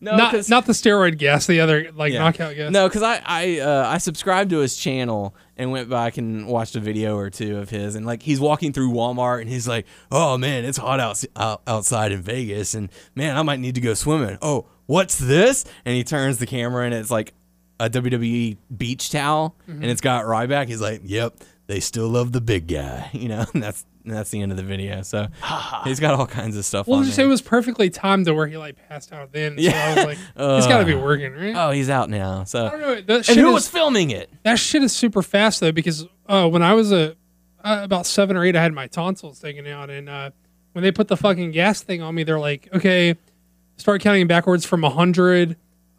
No, not not the steroid gas, the other like Yeah. knockout gas. No, because I I uh, I subscribed to his channel and went back and watched a video or two of his, and like he's walking through Walmart and he's like, "Oh man, it's hot out, out outside in Vegas, and man, I might need to go swimming." Oh, what's this? And he turns the camera and it's like a WWE beach towel, Mm-hmm. and it's got Ryback. He's like, "Yep, they still love the big guy," you know. And that's and that's the end of the video. So he's got all kinds of stuff. Well, on just there. it was perfectly timed to where he like passed out then. So I Yeah. was like, he's got to be Uh, working, right? Oh, he's out now. So I don't know. That and shit, who is, was filming it? that shit is super fast though because uh, when I was a uh, about seven or eight, I had my tonsils taken out, and uh, when they put the fucking gas thing on me, they're like, okay, start counting backwards from hundred.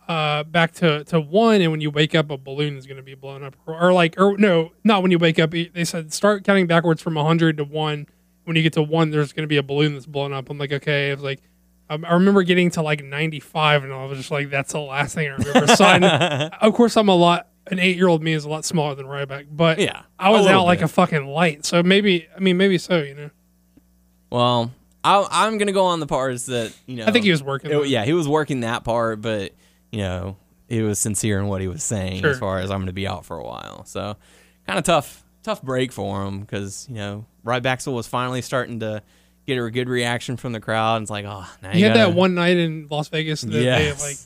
Uh, back to, to one, and when you wake up, a balloon is going to be blown up, or, or like, or no, not when you wake up. They said start counting backwards from hundred to one. When you get to one, there's going to be a balloon that's blown up. I'm like, okay. I was like, um, I remember getting to like 95, and I was just like, that's the last thing I remember. So I of course, I'm a lot. An eight year old me is a lot smaller than Ryback, but Yeah, I was out like a fucking light. So maybe, I mean, maybe so. You know, Well, I, I'm gonna go on the parts that you know. I think he was working. it- yeah, he was working that part, but you know, he was sincere in what he was saying Sure. as far as I'm gonna be out for a while. So, kind of tough, tough break for him because you know, Rybaxel was finally starting to get a good reaction from the crowd. And it's like, oh, now He you had gotta- that one night in Las Vegas that they Yes. like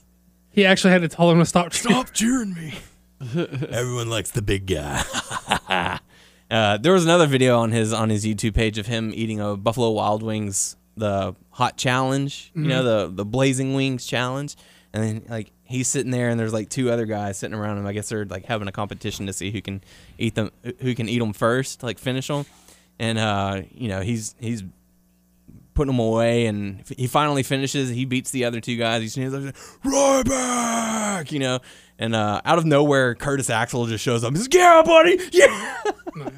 He actually had to tell him to stop. Stop cheering me. Everyone likes the big guy. uh, there was another video on his on his YouTube page of him eating a Buffalo Wild Wings the hot challenge, you know, the the blazing wings challenge, and then like he's sitting there and there's like two other guys sitting around him. I guess they're like having a competition to see who can eat them, who can eat them first, like finish them, and uh, you know he's he's putting them away, and he finally finishes. He beats the other two guys. He's like, right back, you know. And uh, out of nowhere, Curtis Axel just shows up. He's like, "Yeah, buddy, yeah."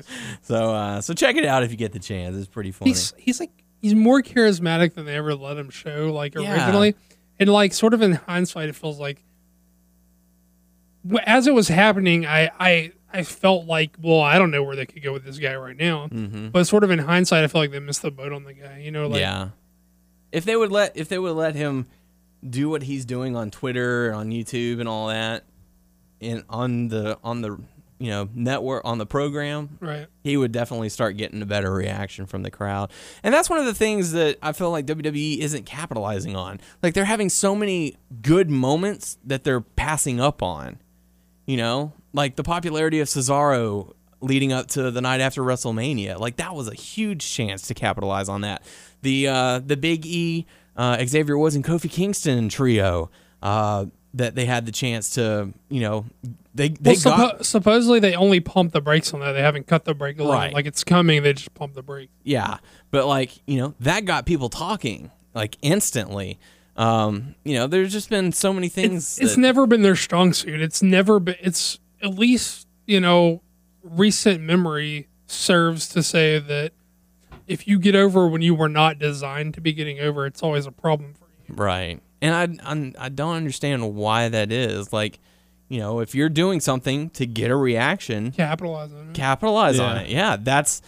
So, uh, so check it out if you get the chance. It's pretty funny. He's he's like he's more charismatic than they ever let him show. Like Yeah. And like sort of in hindsight, it feels like as it was happening, I I I felt like, well, I don't know where they could go with this guy right now. mm-hmm. But sort of in hindsight, I feel like they missed the boat on the guy. You know, like yeah. If they would let if they would let him do what he's doing on Twitter, on YouTube, and all that, and on the on the you know network on the program, right. he would definitely start getting a better reaction from the crowd. And that's one of the things that I feel like WWE isn't capitalizing on. Like they're having so many good moments that they're passing up on. You know, like the popularity of Cesaro leading up to the night after WrestleMania. Like that was a huge chance to capitalize on that. The uh, the Big E, uh, Xavier Woods, and Kofi Kingston trio. Uh, that they had the chance to, you know, they they Well, got suppo- supposedly they only pump the brakes on that. They haven't cut the brake. along. Right. Like it's coming, they just pump the brake. Yeah, but like you know that got people talking like instantly. Um, you know, there's just been so many things. It's, it's never been their strong suit. It's never been. It's at least you know recent memory serves to say that if you get over when you were not designed to be getting over, it's always a problem for you. right, and I I'm, I don't understand why that is. Like, you know, if you're doing something to get a reaction, Capitalize on it. capitalize on Yeah. it. Yeah, that's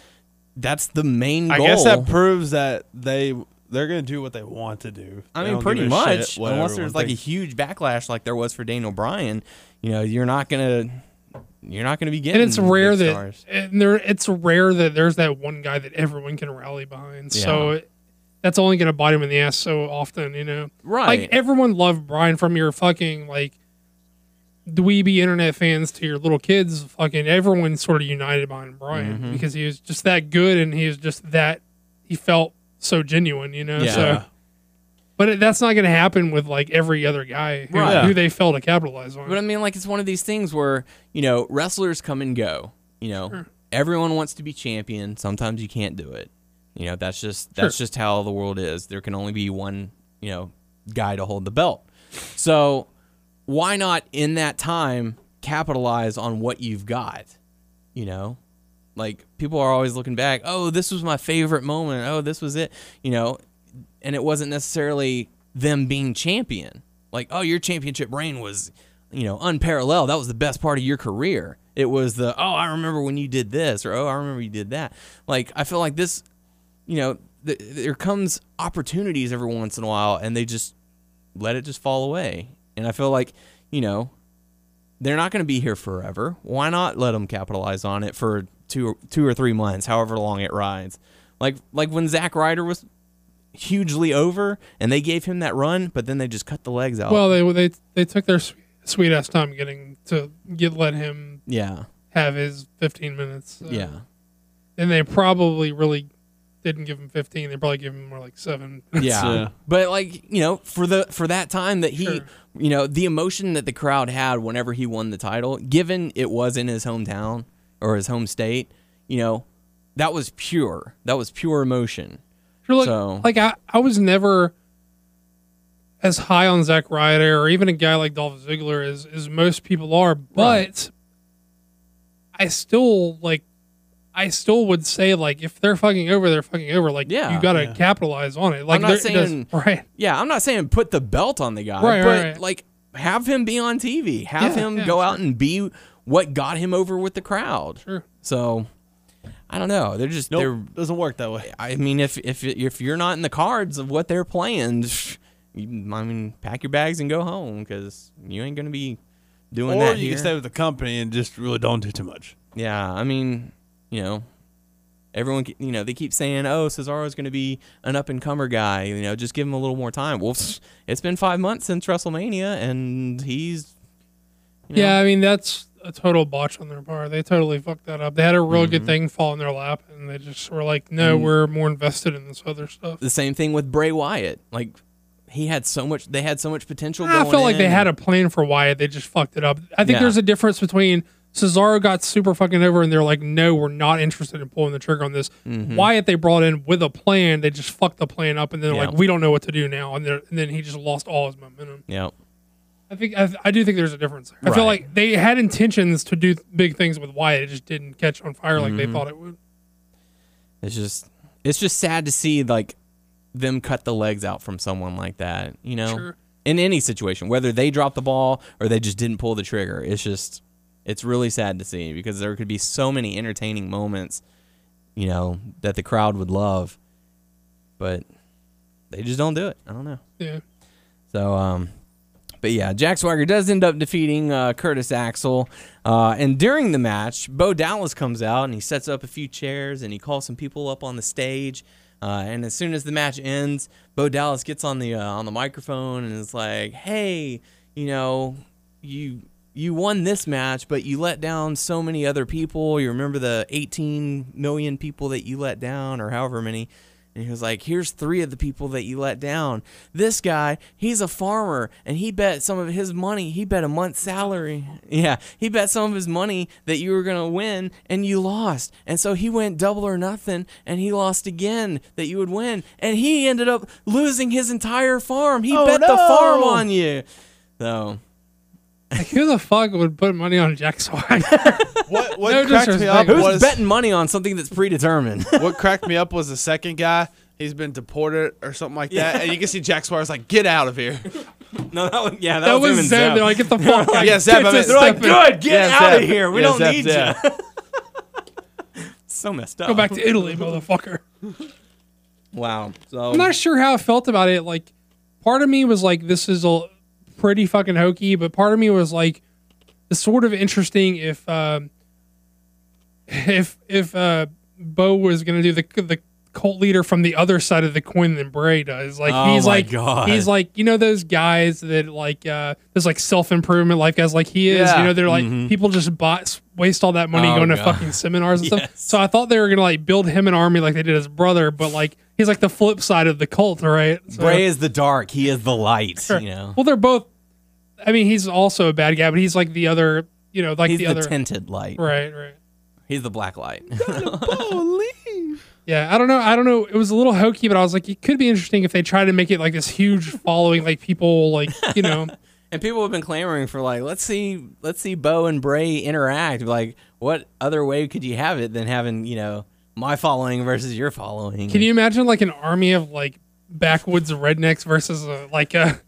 that's the main goal. I guess that proves that they they're gonna do what they want to do. I They mean, pretty much. shit unless everyone there's like a huge backlash, like there was for Daniel Bryan, you know, you're not gonna you're not gonna be getting. and it's rare that stars. and there it's rare that there's that one guy that everyone can rally behind. So it, that's only going to bite him in the ass so often, you know. right. Like everyone loved Bryan from your fucking like dweeby internet fans to your little kids. Fucking everyone sort of united behind Bryan Mm-hmm. because he was just that good and he was just that he felt so genuine, you know. Yeah. So, but it, that's not going to happen with like every other guy who, Right. who they fail to capitalize on. But I mean, like, it's one of these things where, you know, wrestlers come and go. You know, everyone wants to be champion. Sometimes you can't do it. You know, that's just that's just how the world is. There can only be one, you know, guy to hold the belt. So why not in that time capitalize on what you've got? You know? Like people are always looking back, oh, this was my favorite moment. Oh, this was it. You know, and it wasn't necessarily them being champion. Like, oh, your championship reign was, you know, unparalleled. That was the best part of your career. It was the, oh, I remember when you did this, or oh, I remember you did that. Like, I feel like this, you know, th- there comes opportunities every once in a while, and they just let it just fall away. And I feel like, you know, they're not going to be here forever. Why not let them capitalize on it for two, two or three months, however long it rides? Like, like when Zack Ryder was hugely over, and they gave him that run, but then they just cut the legs out. well, they they they took their sweet, sweet ass time getting to get let him yeah, have his 15 minutes. uh, yeah, and they probably really didn't give him 15. They probably gave him more like seven. yeah. Yeah. But like you know, for the for that time that he, Sure. You know, the emotion that the crowd had whenever he won the title, given it was in his hometown or his home state, you know, that was pure. That was pure emotion. You're like, So- like I, I was never as high on Zack Ryder or even a guy like Dolph Ziggler as, as most people are, but Right. I still like I still would say like if they're fucking over, they're fucking over. Like Yeah. you gotta Yeah. capitalize on it. Like not there- it does- saying- right. Yeah, I'm not saying put the belt on the guy, Right, but right, right. like have him be on TV. Have Yeah, him yeah, go sure. out and be what got him over with the crowd. Sure. So I don't know. They're just Nope, they're doesn't work that way. I mean, if if if you're not in the cards of what they're playing, you, I mean, pack your bags and go home because you ain't gonna be doing Or that you here. can stay with the company and just really don't do too much. yeah, I mean, you know, Everyone, you know, they keep saying, "Oh, Cesaro's going to be an up and comer guy." You know, just give him a little more time. Well, it's been five months since WrestleMania, and he's you know, Yeah, I mean that's a total botch on their part. They totally fucked that up. They had a real Mm-hmm. good thing fall in their lap, and they just were like, "No, we're more invested in this other stuff." the same thing with Bray Wyatt. Like he had so much, they had so much potential. I felt like they had a plan for Wyatt. They just fucked it up. I think Yeah. there's a difference between Cesaro got super fucking over, and they're like, "No, we're not interested in pulling the trigger on this." Mm-hmm. Wyatt they brought in with a plan. They just fucked the plan up, and then they're Yeah. like, "We don't know what to do now," and, and then he just lost all his momentum. Yeah. I think I, I do think there's a difference. I feel like they had intentions to do big things with Wyatt. It just didn't catch on fire like Mm-hmm. they thought it would. It's just it's just sad to see like them cut the legs out from someone like that, you know. Sure. In any situation, whether they dropped the ball or they just didn't pull the trigger, it's just it's really sad to see because there could be so many entertaining moments, you know, that the crowd would love, but they just don't do it. I don't know. Yeah. So, um, but yeah, Jack Swagger does end up defeating uh, Curtis Axel. Uh, and during the match, Bo Dallas comes out and he sets up a few chairs and he calls some people up on the stage. Uh, and as soon as the match ends, Bo Dallas gets on the uh, on the microphone and is like, "Hey, you know, you you won this match, but you let down so many other people. You remember the 18 million people that you let down, or however many." And he was like, "Here's three of the people that you let down. This guy, he's a farmer, and he bet some of his money. He bet a month's salary. Yeah, he bet some of his money that you were gonna win, and you lost. And so he went double or nothing, and he lost again that you would win, and he ended up losing his entire farm. He Oh, bet the farm on you. So Like who the fuck would put money on Jack Swagger? What what No cracked me disrespect. up who's was betting money on something that's predetermined? what cracked me up was the second guy. He's been deported or something like that, and you can see Jack Swagger's like, "Get out of here!" no, that was, yeah, that, that was, him was and Zeb. Zeb. They're like, get the fuck out. Yeah, Zeb, I mean- They're like, good, get Yeah, out Zeb. of here. We Yeah, don't Zeb, need yeah. you. so messed up. Go back to Italy, motherfucker. Wow. So I'm not sure how I felt about it. Like, part of me was like, this is a pretty fucking hokey, but part of me was like, it's sort of interesting if, um, if if uh, Bo was gonna do the the cult leader from the other side of the coin than Bray does. Like, Oh he's like, God. he's like, you know, those guys that like, uh, there's like self improvement life guys like he is. Yeah. You know, they're like people just buy, waste all that money Mm-hmm. Oh, going to fucking seminars and Yes. stuff. So I thought they were gonna like build him an army like they did his brother, but like he's like the flip side of the cult, right? So, Bray is the dark. He is the light. You know. Well, they're both. I mean, he's also a bad guy, but he's like the other. You know, like the, the, other. tinted light. right, right. He's the black light. Yeah, I don't know. I don't know. It was a little hokey, but I was like, it could be interesting if they try to make it like this huge following, like people, like you know, and people have been clamoring for like, let's see, let's see Bo and Bray interact. Like, what other way could you have it than having you know my following versus your following? Can you imagine like an army of like backwoods rednecks versus a, like a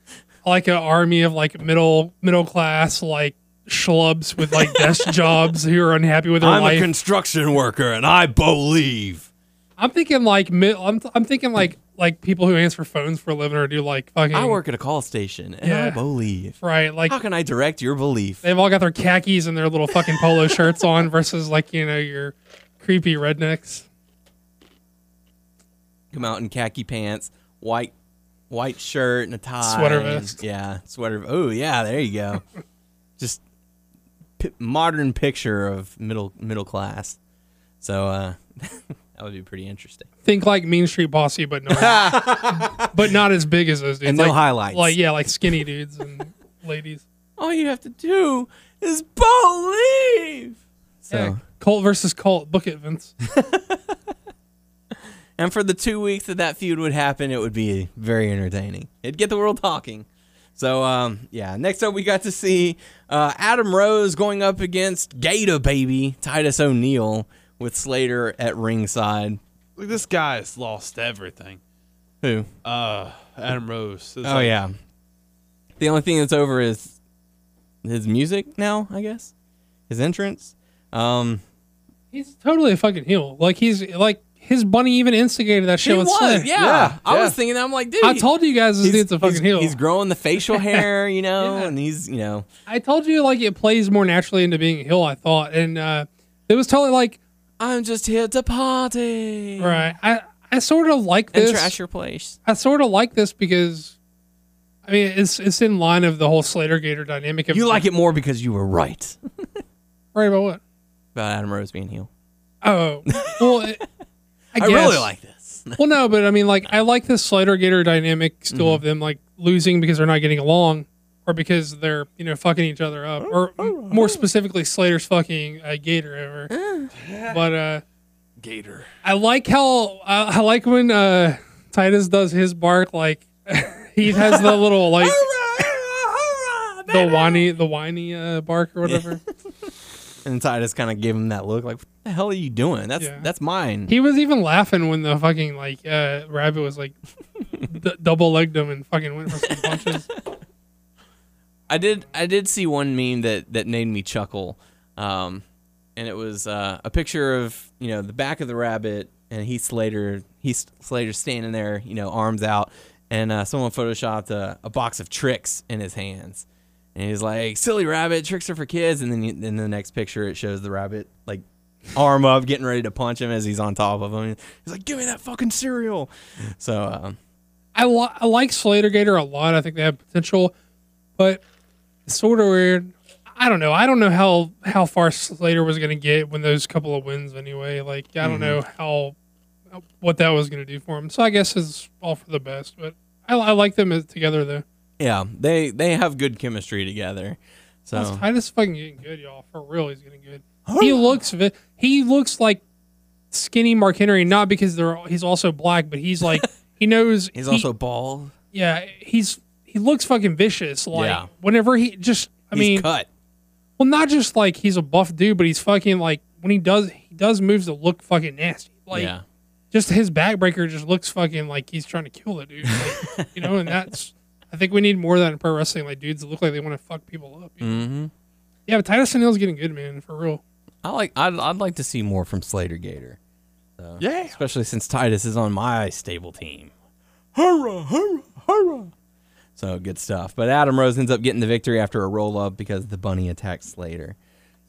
like an army of like middle middle class like schlubs with like desk jobs who are unhappy with their life? I'm a construction worker and I believe. I'm thinking like mid. I'm, I'm thinking like like people who answer phones for a living or do like fucking. I work at a call station and I Yeah. believe. right. Like How can I direct your belief? they've all got their khakis and their little fucking polo shirts on versus like you know your creepy rednecks. Come out in khaki pants, white white shirt and a tie, Sweater and- vest. Yeah, sweater. Oh yeah, there you go. Just pi modern picture of middle middle class. So uh, that would be pretty interesting. Think like Mean Street Posse, but not but not as big as those dudes. And no like, highlights. Like yeah, like skinny dudes and ladies. All you have to do is believe. So. Yeah, Colt versus Colt. Book it, Vince. And for the two weeks that that feud would happen, it would be very entertaining. It'd get the world talking. So, um, yeah. Next up, we got to see uh, Adam Rose going up against Gator Baby Titus O'Neil with Slater at ringside. Like this guy's lost everything. Who? Uh, Adam Rose. It's Oh like- yeah. The only thing that's over is his music now. I guess his entrance. Um, He's totally a fucking heel. Like he's like his bunny even instigated that shit he with was. Slater. Yeah. Yeah, I yeah. was thinking. that. I'm like, dude. I told you guys this dude's a fucking he's, heel. he's growing the facial hair, you know, Yeah. and he's, you know, I told you like it plays more naturally into being a heel. I thought, and uh, it was totally like I'm just here to party. Right. I I sort of like this. And this. trash your place. I sort of like this because, I mean, it's it's in line of the whole Slater Gator dynamic. Of You like it more because you were right right about what? about Adam Rose being heel. Oh, well, it, I, I really like this. Well, no, but I mean, like, I like this Slater Gator dynamic still Mm-hmm. of them like losing because they're not getting along, or because they're you know fucking each other up, or more specifically, Slater's fucking a Gator ever. but uh, Gator. I like how I, I like when uh Titus does his bark like he has the little like the whiny the whiny uh, bark or whatever. And Titus kind of gave him that look, like, "What the hell are you doing? That's Yeah. that's mine." He was even laughing when the fucking like uh rabbit was like d- double legged him and fucking went for some punches. I did I did see one meme that that made me chuckle, um, and it was uh, a picture of you know the back of the rabbit and Heath Slater. Heath Slater standing there, you know, arms out, and uh, someone photoshopped a, a box of tricks in his hands, and he's like, "Silly rabbit, tricks are for kids." And then you, in the next picture, it shows the rabbit like arm up, getting ready to punch him as he's on top of him. He's like, "Give me that fucking cereal!" So um, I, I like Slater Gator a lot. I think they have potential, but it's sort of weird. I don't know. I don't know how how far Slater was going to get when those couple of wins anyway. Like I don't mm-hmm. know how what that was going to do for him. So I guess it's all for the best. But I, I like them as- together though. yeah, they they have good chemistry together. So Titus fucking getting good, y'all. For real, he's getting good. He looks vi- he looks like skinny Mark Henry, not because they're he's also black, but he's like he knows he's he- also bald. yeah he's he looks fucking vicious. Like Yeah. whenever he just I He's mean cut. well not just like he's a buff dude, but he's fucking like when he does he does moves that look fucking nasty. Like yeah. just his backbreaker just looks fucking like he's trying to kill the dude. Like, you know, and that's I think we need more of that in pro wrestling. Like dudes that look like they want to fuck people up. you? Mm-hmm. Yeah, but Titus O'Neil's getting good, man, for real. I like. I'd, I'd like to see more from Slater Gator. So, Yeah. Especially since Titus is on my stable team. Hurrah! Hurrah! Hurrah! So good stuff. But Adam Rose ends up getting the victory after a roll up because the bunny attacks Slater.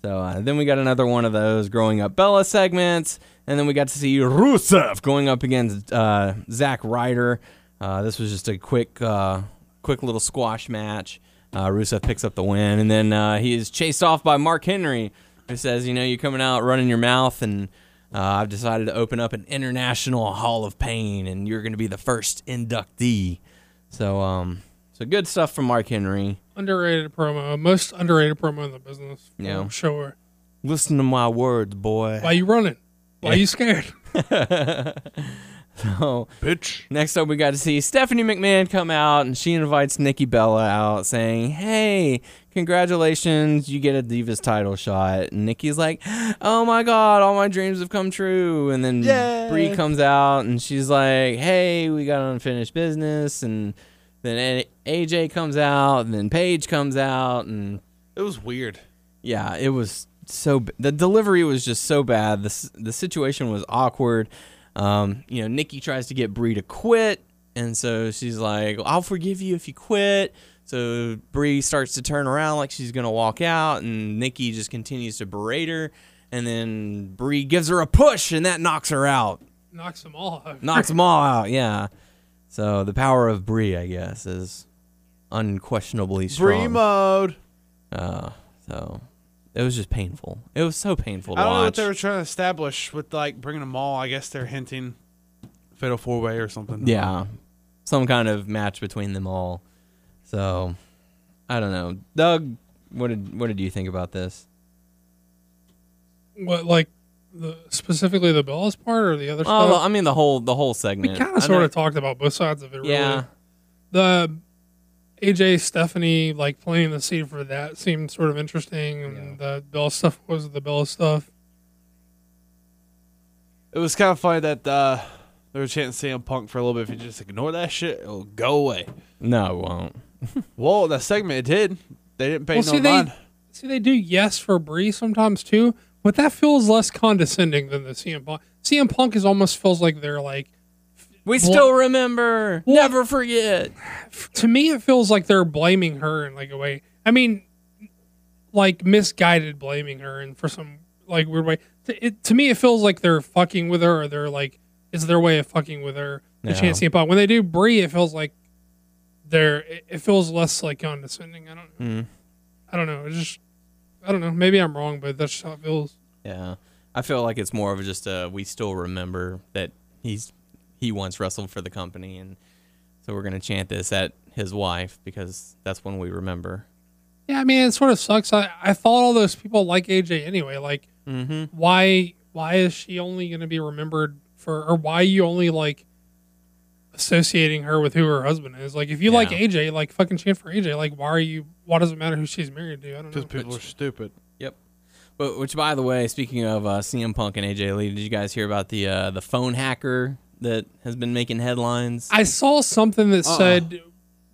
So uh, then we got another one of those growing up Bella segments, and then we got to see Rusev going up against uh, Zack Ryder. Uh, this was just a quick, uh, quick little squash match. Uh, Rusev picks up the win, and then uh, he is chased off by Mark Henry, who says, "You know, you're coming out running your mouth, and uh, I've decided to open up an international Hall of Pain, and you're going to be the first inductee." So, um, so good stuff from Mark Henry. Underrated promo, uh, most underrated promo in the business. for Yeah. sure. Listen to my words, boy. Why you running? Why you scared? So, Bitch. Next up, we got to see Stephanie McMahon come out, and she invites Nikki Bella out, saying, "Hey, congratulations, you get a Divas title shot." And Nikki's like, "Oh my God, all my dreams have come true." And then Yay. Brie comes out, and she's like, "Hey, we got unfinished business." And then AJ comes out, and then Paige comes out, and It was weird. yeah, it was so b- the delivery was just so bad. The the situation was awkward. Um, you know, Nikki tries to get Brie to quit, and so she's like, "I'll forgive you if you quit." So Brie starts to turn around like she's gonna walk out, and Nikki just continues to berate her. And then Brie gives her a push, and that knocks her out. Knocks them all out. Knocks them all out. Yeah. So the power of Brie, I guess, is unquestionably strong. Free mode. Uh, so it was just painful. It was so painful to I don't know what they were trying to establish with like bringing them all. I guess they're hinting fatal four way or something. yeah, some kind of match between them all. So I don't know, Doug. What did what did you think about this? What like the specifically the Bellas part or the other Oh, stuff? I mean the whole the whole segment. we kind of sort of talked about both sides of it. Really. Yeah, The AJ Stephanie like playing the scene for that seemed sort of interesting, and the Bella stuff was the Bella stuff. It was kind of funny that uh, they were chanting CM Punk for a little bit. If you just ignore that shit, it'll go away. no, it won't. Well, that segment it did. They didn't pay Well, no see, they mind. see they do yes for Brie sometimes too, but that feels less condescending than the CM Punk. CM Punk is almost feels like they're like We still remember. Never forget. to me it feels like they're blaming her in like a way. I mean, like misguided blaming her, and for some like weird way. To, it, to me, it feels like they're fucking with her, or they're like it's their way of fucking with her. The Yeah. chance CM Punk. When they do Brie, it feels like they're. It, it feels less like condescending. I don't. Mm. I don't know. It's just. I don't know. Maybe I'm wrong, but that's just how it feels. Yeah, I feel like it's more of just a we still remember that he's he once wrestled for the company, and so we're gonna chant this at his wife because that's when we remember. Yeah, I mean, it sort of sucks. I, I thought all those people like AJ anyway. Like, Mm-hmm. why why is she only going to be remembered for, or why you only like associating her with who her husband is? Like, if you like AJ, like fucking chant for AJ. Like, why are you? Why does it matter who she's married to? I don't know. Because know. people are stupid. Yep. But which, by the way, speaking of uh, CM Punk and AJ Lee, did you guys hear about the uh, the phone hacker that has been making headlines? I saw something that Uh-uh. said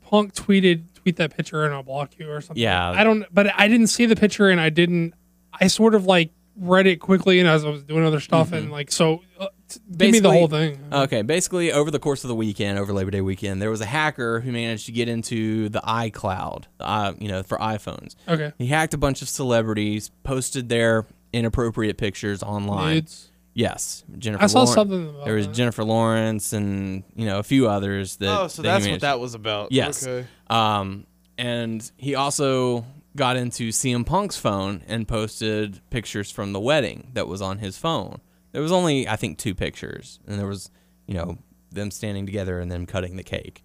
Punk tweeted tweet that picture and I'll block you or something. Yeah. I don't, but I didn't see the picture and I didn't. I sort of like read it quickly and as I was doing other stuff and like so. Uh, t- give me the whole thing. Okay, basically, over the course of the weekend, over Labor Day weekend, there was a hacker who managed to get into the iCloud, uh, you know, for iPhones. Okay. He hacked a bunch of celebrities, posted their inappropriate pictures online. Nudes. Yes, Jennifer. I saw Lawrence- something about There was that. Jennifer Lawrence and you know a few others that. Oh, so that that's what that was about. Yes. Okay. Um, and he also got into CM Punk's phone and posted pictures from the wedding that was on his phone. There was only, I think, two pictures, and there was, you know, them standing together and them cutting the cake.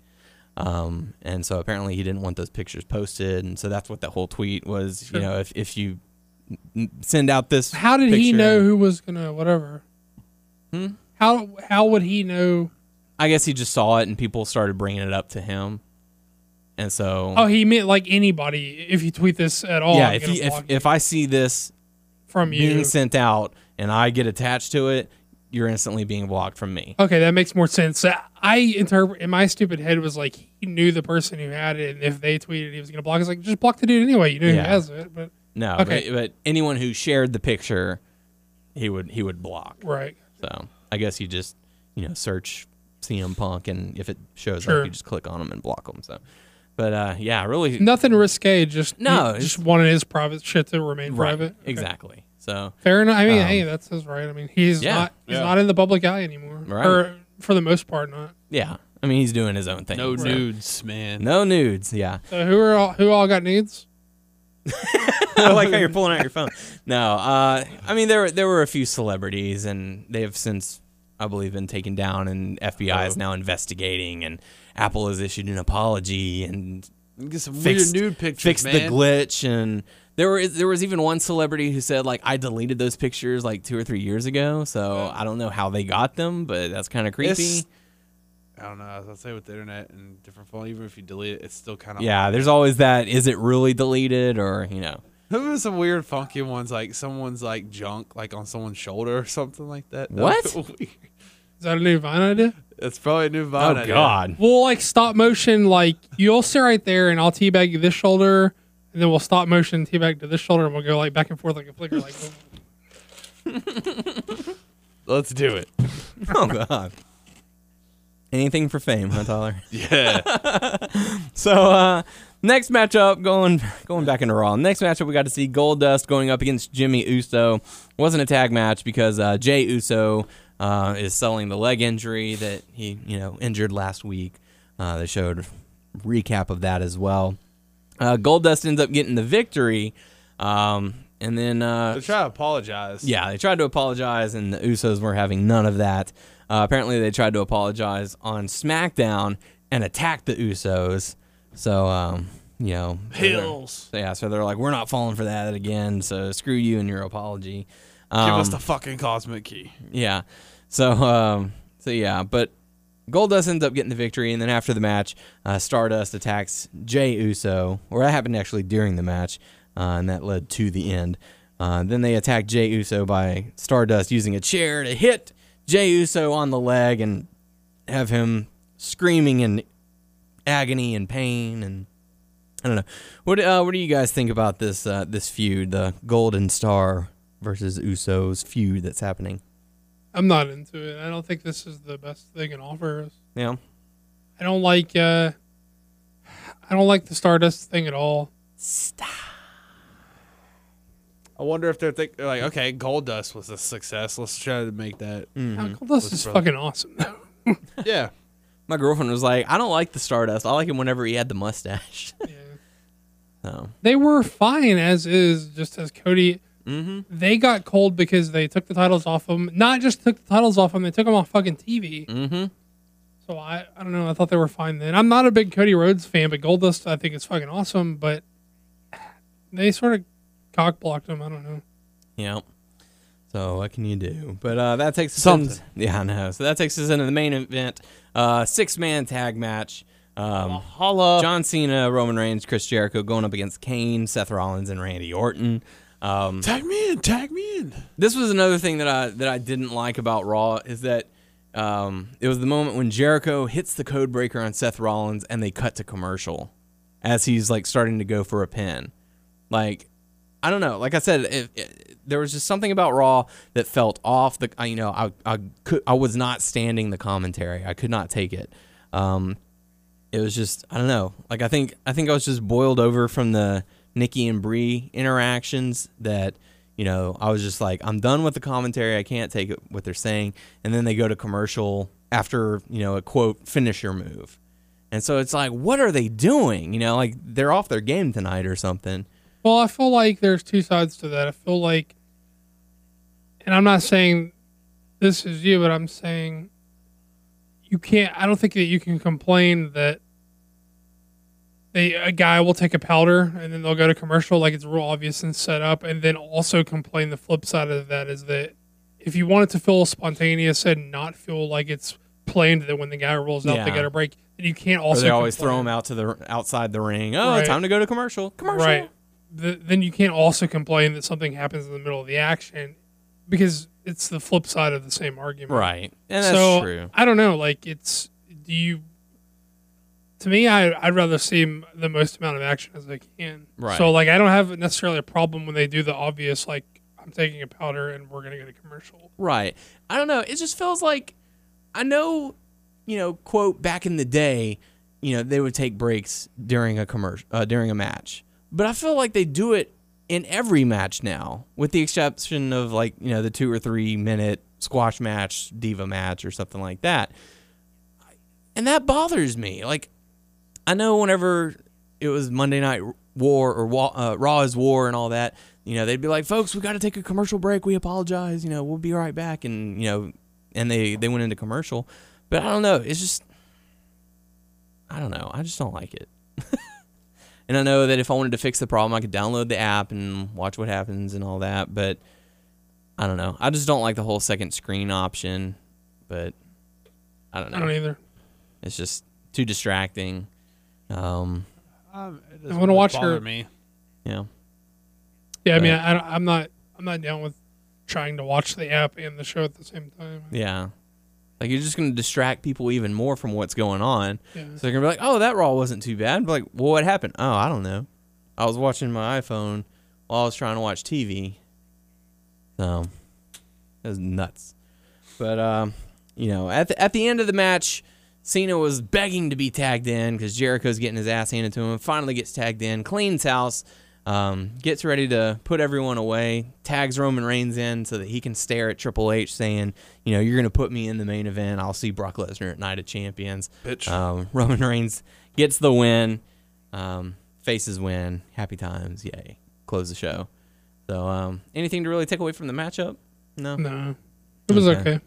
Um, and so apparently he didn't want those pictures posted, and so that's what that whole tweet was. Sure. You know, if if you send out this, How did he know who was gonna whatever? Hmm? How how would he know? I guess he just saw it, and people started bringing it up to him, and so Oh, he meant like anybody. If you tweet this at all, yeah, if he, if if I see this from you, being sent out and I get attached to it, you're instantly being blocked from me. okay, that makes more sense. I interpret in my stupid head was like he knew the person who had it, and if they tweeted he was gonna block, it's like just block the dude anyway. You know Yeah. who has it, but No, Okay. but, but anyone who shared the picture, he would he would block. right. So I guess you just you know search CM Punk, and if it shows Sure. up, you just click on him and block him. So, but uh, yeah, really, Nothing risque. Just No, just wanted his private shit to remain right, private. Okay. exactly. So Fair enough. I mean, Um, hey, that's his right. I mean, he's Yeah. not he's Yeah. not in the public eye anymore, Right. or for the most part, not. yeah, I mean he's doing his own thing. No so- nudes, man. no nudes. Yeah, So who are all, who all got nudes? I like how you're pulling out your phone. No, uh, I mean there there were a few celebrities, and they have since, I believe, been taken down, and FBI is now investigating, and Apple has issued an apology and Get some fixed, weird nude pictures, fixed man. the glitch, and there were there was even one celebrity who said like I deleted those pictures like two or three years ago, so I don't know how they got them, but that's kind of creepy. It's- I don't know. As I say with the internet and different phone, even if you delete it, it's still kind of yeah, there's always that. Is it really deleted or you know? There was some weird, funky ones, like someone's like junk, like on someone's shoulder or something like that. That What? was weird. Is that a new Vine idea? It's probably a new Vine. Oh idea. God. We'll like stop motion, like you'll sit right there, and I'll teabag you this shoulder, and then we'll stop motion teabag to this shoulder, and we'll go like back and forth like a flicker, like. Let's do it. Oh God. Anything for fame, huh, Tyler? Yeah. So uh next matchup, going going back into Raw. Next matchup, we got to see Goldust going up against Jimmy Uso. wasn't a tag match because uh, Jay Uso uh, is selling the leg injury that he you know injured last week. Uh, they showed recap of that as well. Uh, Goldust ends up getting the victory, um, and then uh, Let's try to apologize. yeah, they tried to apologize, and the Usos were having none of that. Uh, apparently, they tried to apologize on SmackDown and attacked the Usos. So, um, you know, Hills. Yeah, so they're like, we're not falling for that again. So screw you and your apology. Give Um, us the fucking cosmic key. yeah. So, um, so yeah, but Goldust ends up getting the victory, and then after the match, uh, Stardust attacks Jay Uso, or that happened actually during the match, uh, and that led to the end. Uh, then they attack Jay Uso by Stardust using a chair to hit Jay Uso on the leg and have him screaming in agony and pain and. I don't know. What uh, what do you guys think about this uh, this feud, the Golden Star versus Usos feud that's happening? I'm not into it. I don't think this is the best they can offer us. Yeah. I don't like. uh I don't like the Stardust thing at all. Stop. I wonder if they're think, they're like, okay, Goldust was a success. Let's try to make that. How cool this is brother. fucking awesome. though. Yeah. My girlfriend was like, I don't like the Stardust. I like him whenever he had the mustache. Yeah. so They were fine as is, just as Cody. Mhm. They got cold because they took the titles off them. Not just took the titles off them, they took them off fucking TV. mm-hmm. So I, I don't know. I thought they were fine then. I'm not a big Cody Rhodes fan, but Goldust I think is fucking awesome. But they sort of cock blocked him. I don't know. Yeah. So what can you do? But uh, that takes us Something. In, yeah, I know. So that takes us into the main event, uh, six man tag match. Um, Holla. John Cena, Roman Reigns, Chris Jericho going up against Kane, Seth Rollins, and Randy Orton. Um, Tag me in. Tag me in. this was another thing that I that I didn't like about Raw is that um, it was the moment when Jericho hits the code breaker on Seth Rollins and they cut to commercial as he's like starting to go for a pin. Like I don't know. Like I said, it, it, there was just something about Raw that felt off. The you know I I could I was not standing the commentary. I could not take it. Um, it was just I don't know. Like I think I think I was just boiled over from the Nikki and Brie interactions that you know I was just like I'm done with the commentary. I can't take what they're saying. And then they go to commercial after you know a quote finisher move. And so it's like, what are they doing? You know, like they're off their game tonight or something. Well, I feel like there's two sides to that. I feel like, and I'm not saying this is you, but I'm saying you can't. I don't think that you can complain that they a guy will take a powder and then they'll go to commercial like it's real obvious and set up, and then also complain the flip side of that is that if you want it to feel spontaneous and not feel like it's planned that when the guy rolls out they Yeah. got a break, then you can't Or also they always complain. throw them out to the outside the ring. Oh, Right. time to go to commercial. Commercial. Right. The, then you can't also complain that something happens in the middle of the action because it's the flip side of the same argument. Right. And that's so true. I don't know. Like it's do you? To me, I I'd rather see the most amount of action as I can. Right. So like I don't have necessarily a problem when they do the obvious like I'm taking a powder and we're gonna get a commercial. Right. I don't know. It just feels like I know, you know, quote back in the day, you know, they would take breaks during a commercial uh, during a match. But I feel like they do it in every match now, with the exception of like, you know, the 2 or 3 minute squash match, diva match or something like that. And that bothers me. Like I know whenever it was Monday Night War or uh, Raw is War and all that, you know, they'd be like, "Folks, we got to take a commercial break. We apologize. You know, we'll be right back." And you know, and they they went into commercial, but I don't know. It's just, I don't know. I just don't like it. and I know that if I wanted to fix the problem, I could download the app and watch what happens and all that. But I don't know. I just don't like the whole second screen option. But I don't know. I don't either. It's just too distracting. Um, Um, it I wanna really watch her- me. you know. Yeah, I mean, But- I, I'm not I'm not down with trying to watch the app and the show at the same time. Yeah. Like you're just gonna distract people even more from what's going on. Yeah. So they're gonna be like, "Oh, that Raw wasn't too bad." But like, well, what happened? Oh, I don't know. I was watching my iPhone while I was trying to watch TV. So it was nuts. But um, you know, at the at the end of the match, Cena was begging to be tagged in because Jericho's getting his ass handed to him. Finally gets tagged in, cleans house, um, gets ready to put everyone away, tags Roman Reigns in so that he can stare at Triple H, saying, "You know, you're gonna put me in the main event. I'll see Brock Lesnar at Night of Champions." Bitch. Um, Roman Reigns gets the win. Um, faces win. Happy times. Yay. Close the show. So, um, anything to really take away from the matchup? No. No, it was Okay. okay.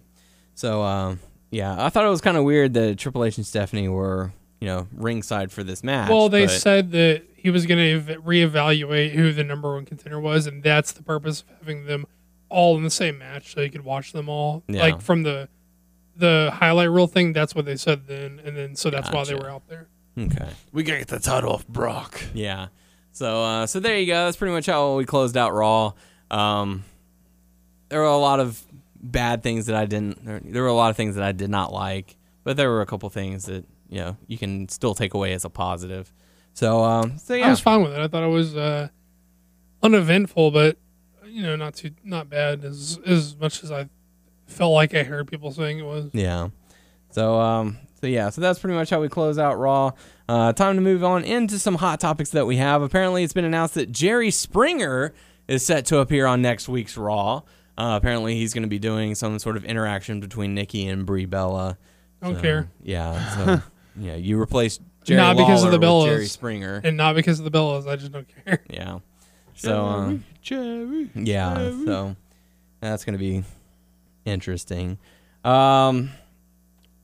So, um, yeah, I thought it was kind of weird that Triple H and Stephanie were, you know, ringside for this match. Well, they but- said that he was going to ev- reevaluate who the number one contender was, and that's the purpose of having them all in the same match, so you could watch them all. Yeah. Like from the the highlight reel thing, that's what they said then, and then so that's why they were out there. Okay. We gotta get the title off Brock. Yeah. So uh, so there you go. That's pretty much how we closed out Raw. Um, there were a lot of bad things that I didn't. There, there were a lot of things that I did not like, but there were a couple things that you know you can still take away as a positive. So um, so I was fine with it. I thought it was uh, uneventful, but you know, not too not bad as as much as I felt like I heard people saying it was. yeah. So um, so yeah, so that's pretty much how we close out Raw. Uh, time to move on into some hot topics that we have. Apparently, it's been announced that Jerry Springer is set to appear on next week's Raw. Uh, apparently, he's going to be doing some sort of interaction between Nikki and Brie Bella. Don't So, care. Yeah. So, yeah, you replaced Jerry Not because of Lawler the with Jerry Springer. And not because of the Bellas. I just don't care. Yeah. So, uh, Jerry. yeah. Jerry. So that's going to be interesting. Um,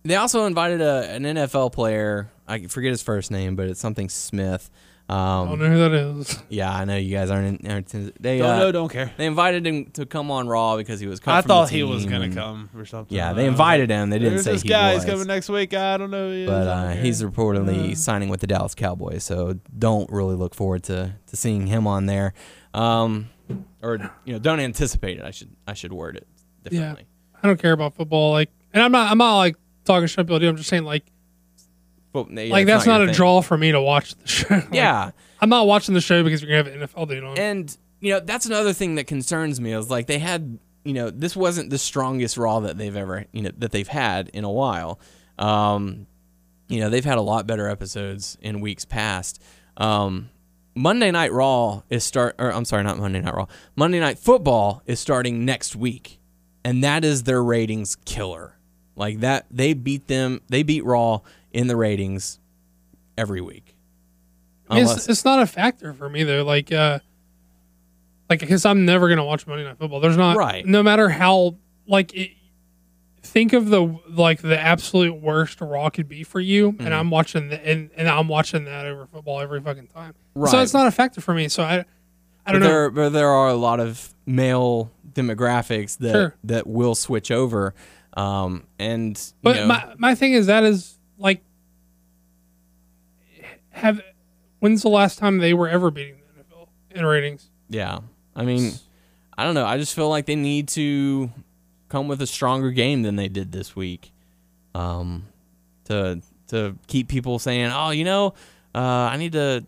they also invited a, an NFL player. I forget his first name, but it's something Smith. I don't Um, know who that is. yeah, I know you guys aren't. In, aren't in- they Don't uh, know, don't care. they invited him to come on Raw because he was. Cut I from the thought he was gonna and- come or something. Yeah, they invited him. They didn't There's say this he guy. was. He's coming next week. I don't know. Who he but I uh, he's reportedly Uh. signing with the Dallas Cowboys, so don't really look forward to, to seeing him on there, um, or you know, don't anticipate it. I should I should word it differently. I don't care about football. Like, and I'm not. I'm not like talking shit about you. I'm just saying like, But, yeah, like that's not, your a thing. draw for me to watch the show. Like, Yeah, I'm not watching the show because you're gonna have NFL dude on. and you know that's another thing that concerns me is like they had you know this wasn't the strongest Raw that they've ever you know that they've had in a while. Um, you know they've had a lot better episodes in weeks past. Um, Monday Night Raw is start or I'm sorry, not Monday Night Raw. Monday Night Football is starting next week. And that is their ratings killer. Like that they beat them they beat Raw in the ratings every week. I mean, Unless- it's, it's not a factor for me though. Like, uh, like because I'm never gonna watch Monday Night Football. There's not Right. No matter how like it, think of the like the absolute worst Raw could be for you, Mm-hmm. and I'm watching the, and and I'm watching that over football every fucking time. So it's not a factor for me. So I, I don't know. there but there are a lot of male demographics that Sure. that will switch over. Um and you But know, my my thing is that is like have when's the last time they were ever beating the NFL in ratings? Yeah. I mean, I don't know. I just feel like they need to come with a stronger game than they did this week. Um, to to keep people saying, "Oh, you know, uh, I need to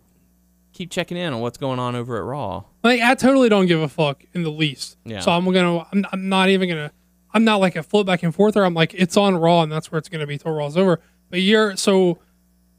keep checking in on what's going on over at Raw." Like I totally don't give a fuck in the least. Yeah. So I'm gonna I'm, I'm not even gonna I'm not like a flip back and forth or I'm like it's on Raw and that's where it's gonna be till Raw's over. But you're so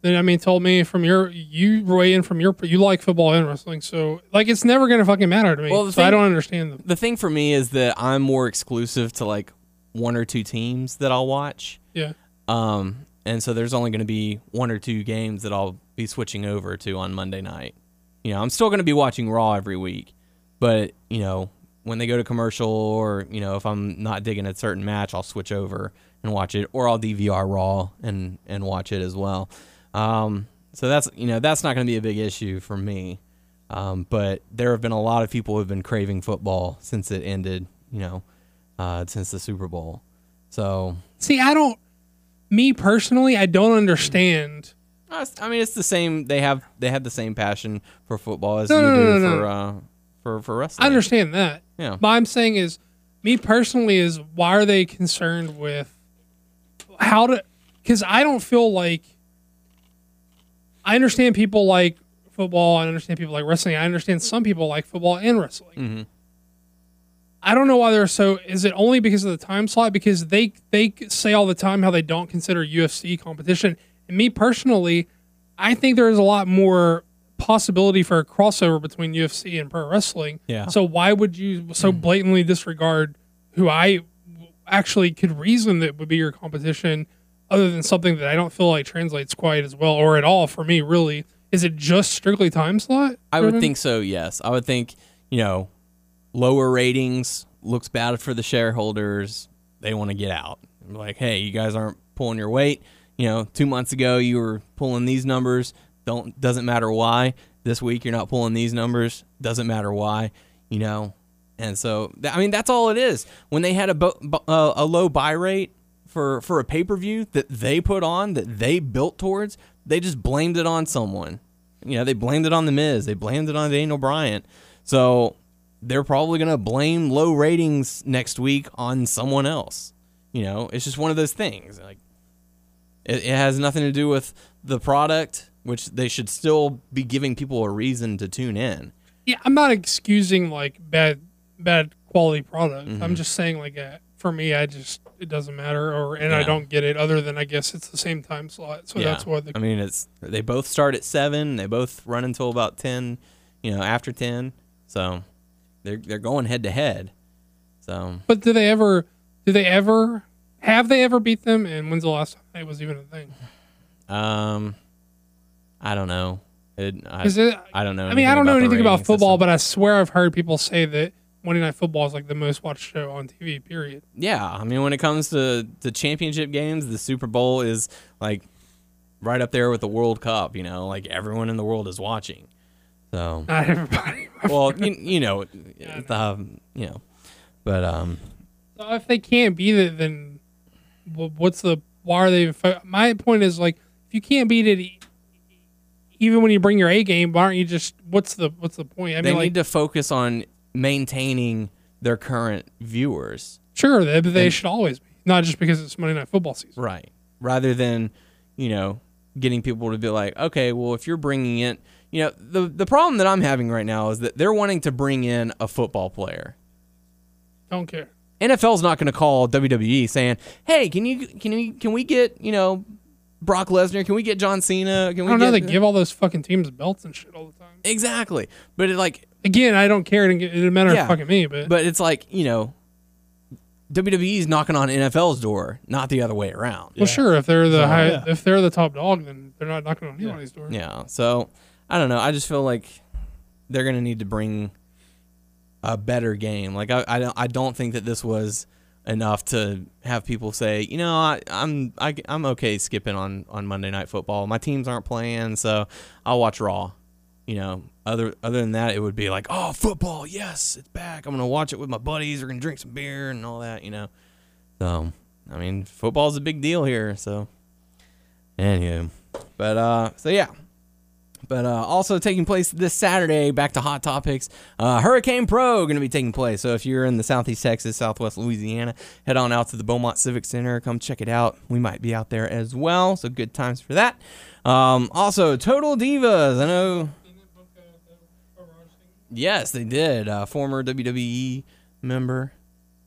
then I mean told me from your you weigh in from your you like football and wrestling so like it's never gonna fucking matter to me. Well, so I don't understand them. The thing for me is that I'm more exclusive to like one or two teams that I'll watch. Yeah. Um, and so there's only going to be one or two games that I'll be switching over to on Monday night. You know, I'm still going to be watching Raw every week, but you know, when they go to commercial or you know, if I'm not digging a certain match, I'll switch over and watch it, or I'll DVR Raw and and watch it as well. Um, so that's you know that's not going to be a big issue for me. Um, but there have been a lot of people who have been craving football since it ended. You know, uh, since the Super Bowl. So See, I don't me personally, I don't understand I mean, it's the same. They have they have the same passion for football as No, you no, do no, for uh for for wrestling. I understand that. Yeah. But I'm saying is, me personally, is why are they concerned with how to? Because I don't feel like I understand people like football. I understand people like wrestling. I understand some people like football and wrestling. Mhm. I don't know why they're so. Is it only because of the time slot? Because they they say all the time how they don't consider UFC competition. And me personally, I think there is a lot more possibility for a crossover between UFC and pro wrestling. Yeah. So why would you so blatantly disregard who I actually could reason that would be your competition, other than something that I don't feel like translates quite as well or at all for me? Really, is it just strictly time slot? I would think so. Yes, I would think you know lower ratings looks bad for the shareholders. They want to get out. Like, hey, you guys aren't pulling your weight. You know, two months ago you were pulling these numbers. Don't doesn't matter why. This week you're not pulling these numbers. Doesn't matter why. You know, and so I mean that's all it is. When they had a bo- uh, a low buy rate for for a pay per view that they put on that they built towards, they just blamed it on someone. You know, they blamed it on the Miz. They blamed it on Daniel Bryan. So they're probably gonna blame low ratings next week on someone else. You know, it's just one of those things. Like it, it has nothing to do with the product, which they should still be giving people a reason to tune in. yeah, I'm not excusing like bad bad quality product. Mm-hmm. I'm just saying like uh, for me, I just it doesn't matter, or and I don't get it. Other than I guess it's the same time slot, so that's why the I mean, it's they both start at seven. They both run until about ten. You know, after ten. So they're they're going head to head. So But do they ever? Do they ever? Have they ever beat them? And when's the last time it was even a thing? um, I don't know. It, I, it? I don't know. I mean, I don't know anything about football, system. but I swear I've heard people say that Monday Night Football is like the most watched show on TV. Period. yeah, I mean, when it comes to the championship games, the Super Bowl is like right up there with the World Cup. You know, like everyone in the world is watching. So Not everybody. well, you, you know, um, you know, but um, So if they can't beat it, then what's the? Why are they? fo- My point is like, if you can't beat it, even when you bring your A game, why aren't you just? What's the? What's the point? I they mean, like, need to focus on maintaining their current viewers. sure, they, they and- should always be, not just because it's Monday Night Football season. Right. Rather than, you know, getting people to be like, okay, well, if you're bringing in, you know, the the problem that I'm having right now is that they're wanting to bring in a football player. Don't care. NFL's not going to call WWE saying, "Hey, can you can we can we get you know Brock Lesnar? Can we get John Cena? Can I we don't know. get They give all those fucking teams belts and shit all the time. exactly?" But it like, Again, I don't care. It doesn't matter Yeah. fucking me, but, but it's like you know, WWE's knocking on NFL's door, not the other way around. well, sure. If they're the high, yeah. if they're the top dog, then they're not knocking on anybody's door. Yeah. So I don't know. I just feel like they're gonna need to bring a better game. Like I, I don't, I don't think that this was enough to have people say, you know, I, I'm, I, I'm okay skipping on on Monday Night Football. My teams aren't playing, so I'll watch Raw. You know, other other than that, it would be like, oh, football, yes, it's back. I'm gonna watch it with my buddies. We're gonna drink some beer and all that. You know. So I mean, football's a big deal here. So. Anywho, but uh, so yeah, but uh, also taking place this Saturday. Back to hot topics. Uh, Hurricane Pro going to be taking place. So if you're in the Southeast Texas, Southwest Louisiana, head on out to the Beaumont Civic Center. Come check it out. We might be out there as well. So good times for that. Um, also, Total Divas. I know. Yes, they did. Uh, former WWE member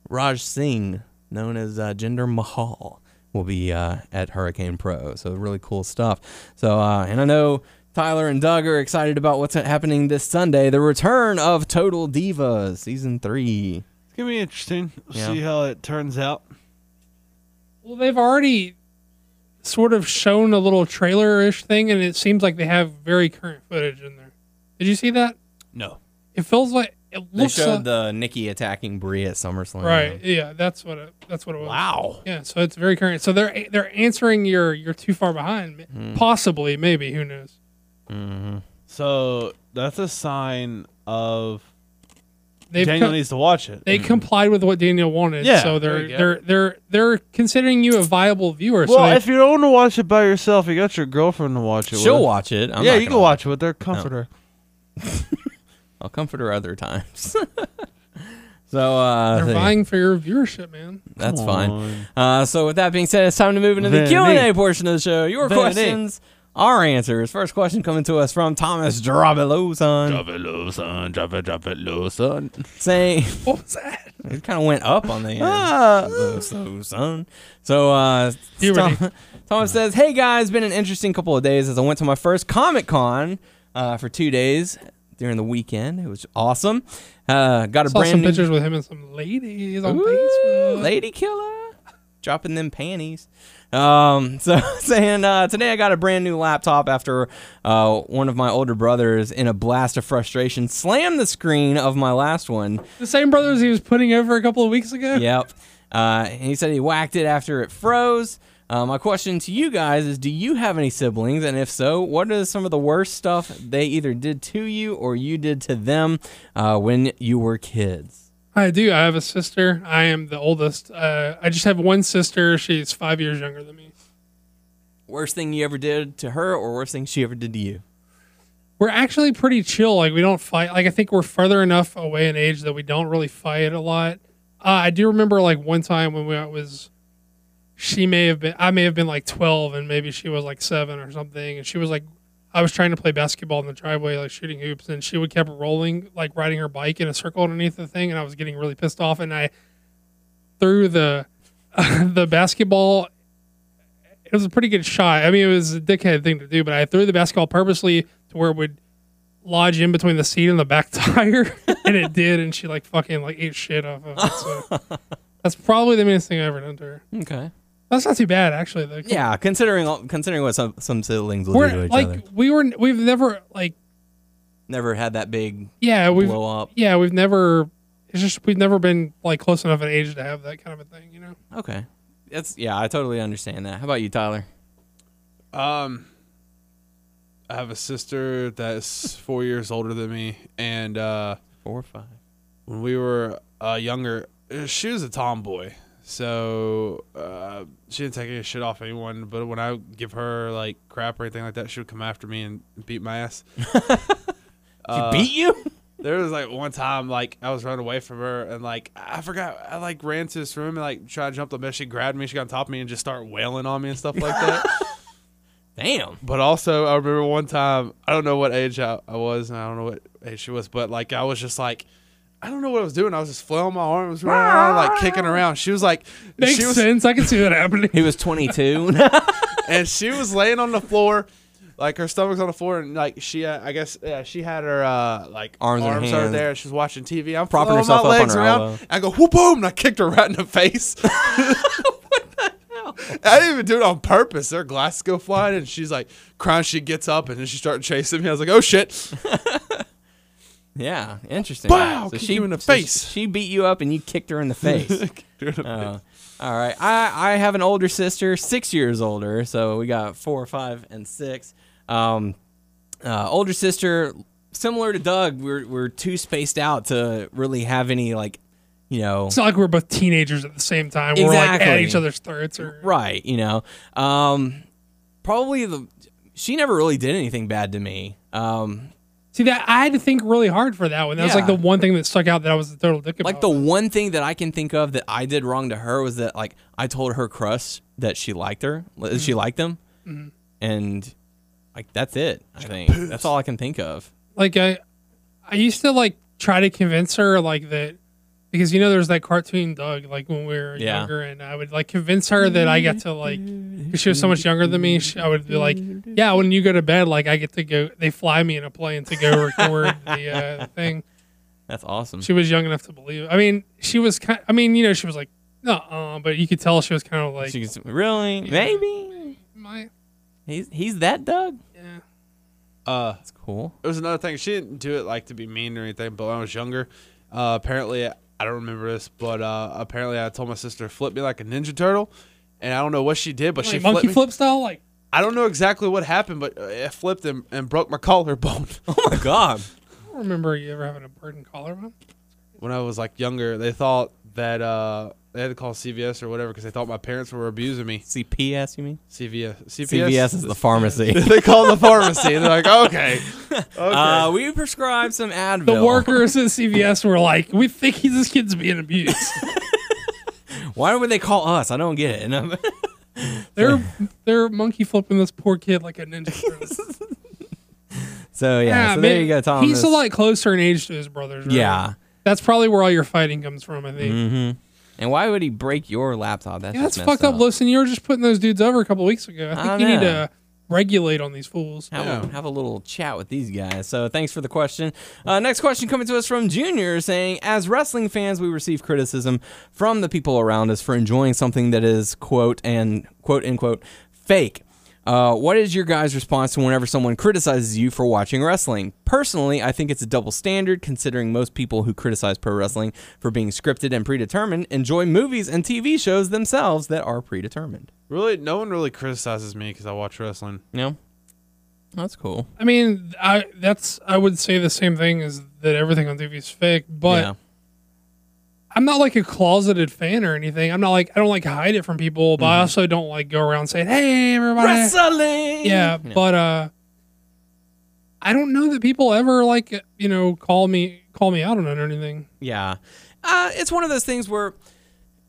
Raj Singh, known as uh, Jinder Mahal, will be uh, at Hurricane Pro. So really cool stuff. So uh, and I know Tyler and Doug are excited about what's happening this Sunday. The return of Total Divas season three. It's gonna be interesting. Yeah. See how it turns out. Well, they've already sort of shown a little trailer-ish thing, and it seems like they have very current footage in there. Did you see that? No. It feels like it looks. They looks showed like- the Nikki attacking Brie at SummerSlam. right. Yeah, that's what it. That's what it was. Wow. Yeah, so it's very current. So they're they're answering your you're too far behind. Hmm. Possibly, maybe. Who knows? Mm-hmm. So that's a sign of They've Daniel com- needs to watch it. they complied with what Daniel wanted. Yeah, So they're they're they're they're considering you a viable viewer. well, so they, if you don't want to watch it by yourself, you got your girlfriend to watch it. She'll with. watch it. I'm yeah, not you can watch it with her their comforter. I'll comfort her other times. so uh, they're there- vying for your viewership, man. that's Come fine. Uh, so with that being said, it's time to move into the Q and A portion of the show. Your Vinny. questions, our answers. First question coming to us from Thomas Drabeloson, Drop it low, son. Drop it, drop it low, son. saying What was that? it kind of went up on the end. Ah. Low, son. So uh. Tom- Thomas says, "Hey guys, been an interesting couple of days as I went to my first Comic Con uh, for two days during the weekend. It was awesome. Uh, got a Saw brand some new pictures with him and some ladies on Ooh, Facebook. Lady killer. Dropping them panties. Um, so saying uh, today I got a brand new laptop after uh, one of my older brothers, in a blast of frustration, slammed the screen of my last one. The same brothers he was putting over a couple of weeks ago. Yep. Uh, and he said he whacked it after it froze. Uh, my question to you guys is: Do you have any siblings? And if so, what is some of the worst stuff they either did to you or you did to them uh, when you were kids? I do. I have a sister. I am the oldest. Uh, I just have one sister. She's five years younger than me. Worst thing you ever did to her, or worst thing she ever did to you? We're actually pretty chill. Like we don't fight. Like I think we're further enough away in age that we don't really fight a lot. Uh, I do remember like one time when we I was, she may have been, I may have been like twelve, and maybe she was like seven or something, and she was like, I was trying to play basketball in the driveway, like shooting hoops, and she would kept rolling, like riding her bike in a circle underneath the thing, and I was getting really pissed off, and I threw the the basketball. It was a pretty good shot. I mean, it was a dickhead thing to do, but I threw the basketball purposely to where it would lodge in between the seat and the back tire, and it did, and she like fucking like ate shit off of it. So that's probably the meanest thing I've ever done to her. Okay. That's not too bad actually. Though. Yeah, considering all- considering what some some siblings will do to we're each like other. we were we've never like Never had that big yeah we've blow up. yeah we've never it's just we've never been like close enough in age to have that kind of a thing, you know. Okay. That's yeah, I totally understand that. How about you, Tyler? Um, I have a sister that's four years older than me, and uh, Four or five. when we were uh, younger, uh, she was a tomboy. So uh, she didn't take any shit off anyone. But when I give her like crap or anything like that, she would come after me and beat my ass. She beat you? There was like one time like I was running away from her and like I forgot I like ran to this room and like tried to jump the bed. She grabbed me, she got on top of me and just started wailing on me and stuff like that. Damn. But also, I remember one time, I don't know what age I, I was, and I don't know what age she was, but like, I was just like, I don't know what I was doing. I was just flailing my arms running around, like kicking around. She was like, Makes she was, sense. I can see that happening. He was 22. and she was laying on the floor, like her stomach's on the floor, and like she, uh, I guess, yeah, she had her uh like Arms and arms out there. She's watching TV. I'm Propping flailing herself my up on legs her around. elbow. I go whoop boom, and I kicked her right in the face. I didn't even do it on purpose. Her glasses go flying, and she's like crying. She gets up, and then she started chasing me. I was like, "Oh shit!" Yeah, interesting. Wow, kick you in the so face. She beat you up and you kicked her in the face. Kicked her in the Oh, all right. I, I have an older sister, six years older. So we got four, five, and six. Um, uh, older sister, similar to Doug, we're, we're too spaced out to really have any, like, you know. It's not like we're both teenagers at the same time. We're like at each other's throats or Right, you know. Um, probably the. She never really did anything bad to me. Um, See that I had to think really hard for that one. That was like Yeah. the one thing that stuck out that I was a total dick about. like the one thing that I can think of that I did wrong to her was that like I told her crush that she liked her, that she mm-hmm. liked him, mm-hmm. and like that's it. I think that's all I can think of. like I I used to like try to convince her like that because you know there's that cartoon Doug like when we were Yeah. younger and I would like convince her that I get to like because she was so much younger than me she, I would be like yeah when you go to bed like I get to go they fly me in a plane to go record the uh, thing That's awesome. she was young enough to believe it. I mean she was kind I mean you know she was like no uh, but you could tell she was kind of like She's really maybe my he's he's that Doug. yeah Uh, That's cool. it was another thing. She didn't do it like to be mean or anything. But when I was younger, uh, apparently I don't remember this, but uh, apparently I told my sister to flip me like a ninja turtle, and I don't know what she did, but she like flipped monkey me. flip style like I don't know exactly what happened, but uh, it flipped and, and broke my collarbone. Oh my god. I don't remember you ever having a burden collarbone when I was like younger, they thought that uh, they had to call CVS or whatever because they thought my parents were abusing me. CPS, you mean? CVS, CVS, CVS is the pharmacy. they call the pharmacy. They're like, okay, okay. Uh, we prescribed some Advil. the workers at CVS were like, "We think he's this kid's being abused." Why would they call us? I don't get it. And they're they're monkey flipping this poor kid like a ninja. turtle. so yeah. so man, there you go, Tom. He's a lot closer in age to his brothers. Right? Yeah. that's probably where all your fighting comes from. I think. Mm-hmm. And why would he break your laptop? That's Yeah, that's just fucked up. Listen, you were just putting those dudes over a couple weeks ago. I think I you need to regulate on these fools. have, Yeah. a, have a little chat with these guys. So thanks for the question. Uh, next question coming to us from Junior saying, as wrestling fans, we receive criticism from the people around us for enjoying something that is quote and quote unquote fake. Uh, what is your guys' response to whenever someone criticizes you for watching wrestling? Personally, I think it's a double standard considering most people who criticize pro wrestling for being scripted and predetermined enjoy movies and TV shows themselves that are predetermined. really, no one really criticizes me because I watch wrestling. You know? That's cool. I mean, I that's I would say the same thing as that everything on TV is fake, but yeah. I'm not like a closeted fan or anything. I'm not like I don't like hide it from people, but I also don't like go around saying, "Hey, everybody." Wrestling! Yeah, but uh I don't know that people ever like you know call me call me out on it or anything. Yeah. Uh, it's one of those things where,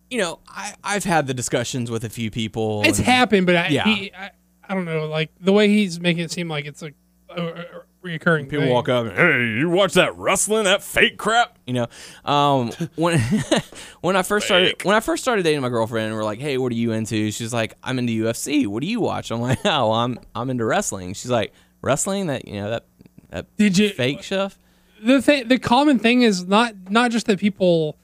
you know, I, I've had the discussions with a few people. It's and- happened, but I, Yeah. he, I I don't know like the way he's making it seem like it's a, a, a reoccurring. People thing. walk up, and, hey, you watch that wrestling, that fake crap, you know. Um, when when I first started when I first started dating my girlfriend, and we're like, hey, what are you into? She's like, I'm into UFC. What do you watch? I'm like, oh, I'm I'm into wrestling. She's like, wrestling that you know that that Did you fake stuff. the thing the common thing is not not just that people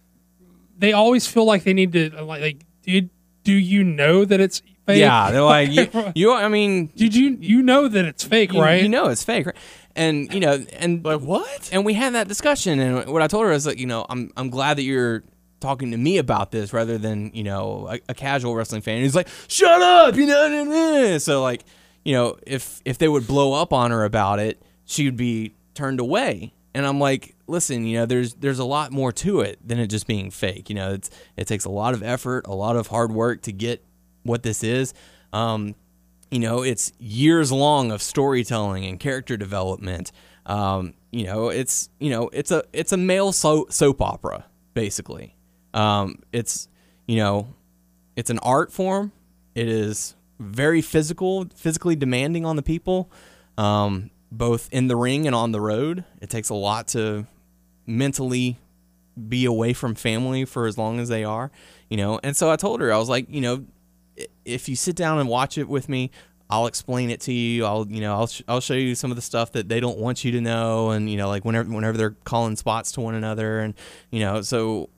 they always feel like they need to like, like do do you know that it's fake? Yeah, they're like you, you. I mean, Did you you know that it's fake, you, right? You know it's fake, right? And you know, and Like what? and we had that discussion, and what I told her is like, you know, I'm I'm glad that you're talking to me about this rather than you know a, a casual wrestling fan who's like, shut up, you know. nah, nah." So like, you know, if if they would blow up on her about it, she would be turned away. And I'm like, listen, you know, there's there's a lot more to it than it just being fake. You know, it's it takes a lot of effort, a lot of hard work to get what this is. Um, you know, it's years long of storytelling and character development. Um, you know, it's you know, it's a it's a male so- soap opera basically. Um, it's you know, it's an art form. It is very physical, physically demanding on the people, um, both in the ring and on the road. It takes a lot to mentally be away from family for as long as they are, you know. And so I told her, I was like, you know, if you sit down and watch it with me, I'll explain it to you. I'll, you know, I'll, sh- I'll show you some of the stuff that they don't want you to know, and you know, like whenever whenever they're calling spots to one another, and you know, so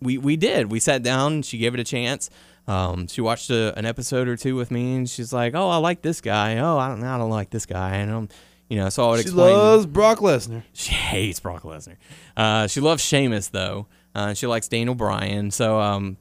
we we did. We sat down. She gave it a chance. Um, she watched a, an episode or two with me, and she's like, "Oh, I like this guy. Oh, I don't, I don't like this guy." And um, you know, so I would She explain. She loves Brock Lesnar. She hates Brock Lesnar. Uh, she loves Sheamus though. Uh, she likes Daniel Bryan. So um,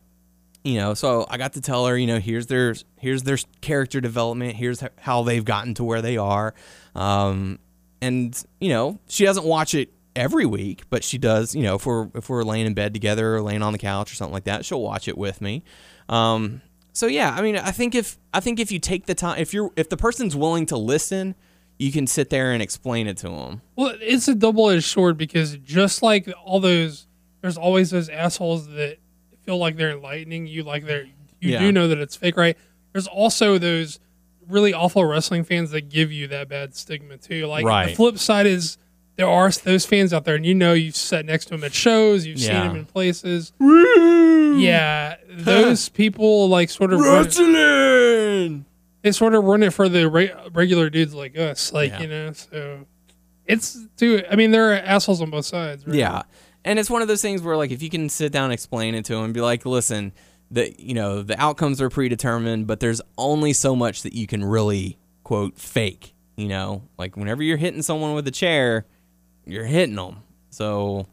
you know, so I got to tell her, you know, here's their here's their character development. Here's how they've gotten to where they are. Um, and you know, she doesn't watch it every week, but she does. You know, if we're if we're laying in bed together or laying on the couch or something like that, she'll watch it with me. Um, so yeah, I mean, I think if I think if you take the time, if you're if the person's willing to listen, you can sit there and explain it to them. Well, it's a double edged sword because just like all those, there's always those assholes that feel like they're enlightening you, like they're you Yeah. do know that it's fake, right? There's also those really awful wrestling fans that give you that bad stigma too. Like the flip side is there are those fans out there, and you know you've sat next to them at shows, you've seen them in places. yeah, those people like sort of run, Wrestling. they sort of run it for the re- regular dudes like us, like Yeah. you know. So it's too. I mean, there are assholes on both sides. Right? Yeah, and it's one of those things where like if you can sit down and explain it to them, and be like, listen, the you know the outcomes are predetermined, but there's only so much that you can really quote fake. You know, like whenever you're hitting someone with a chair, you're hitting them. So,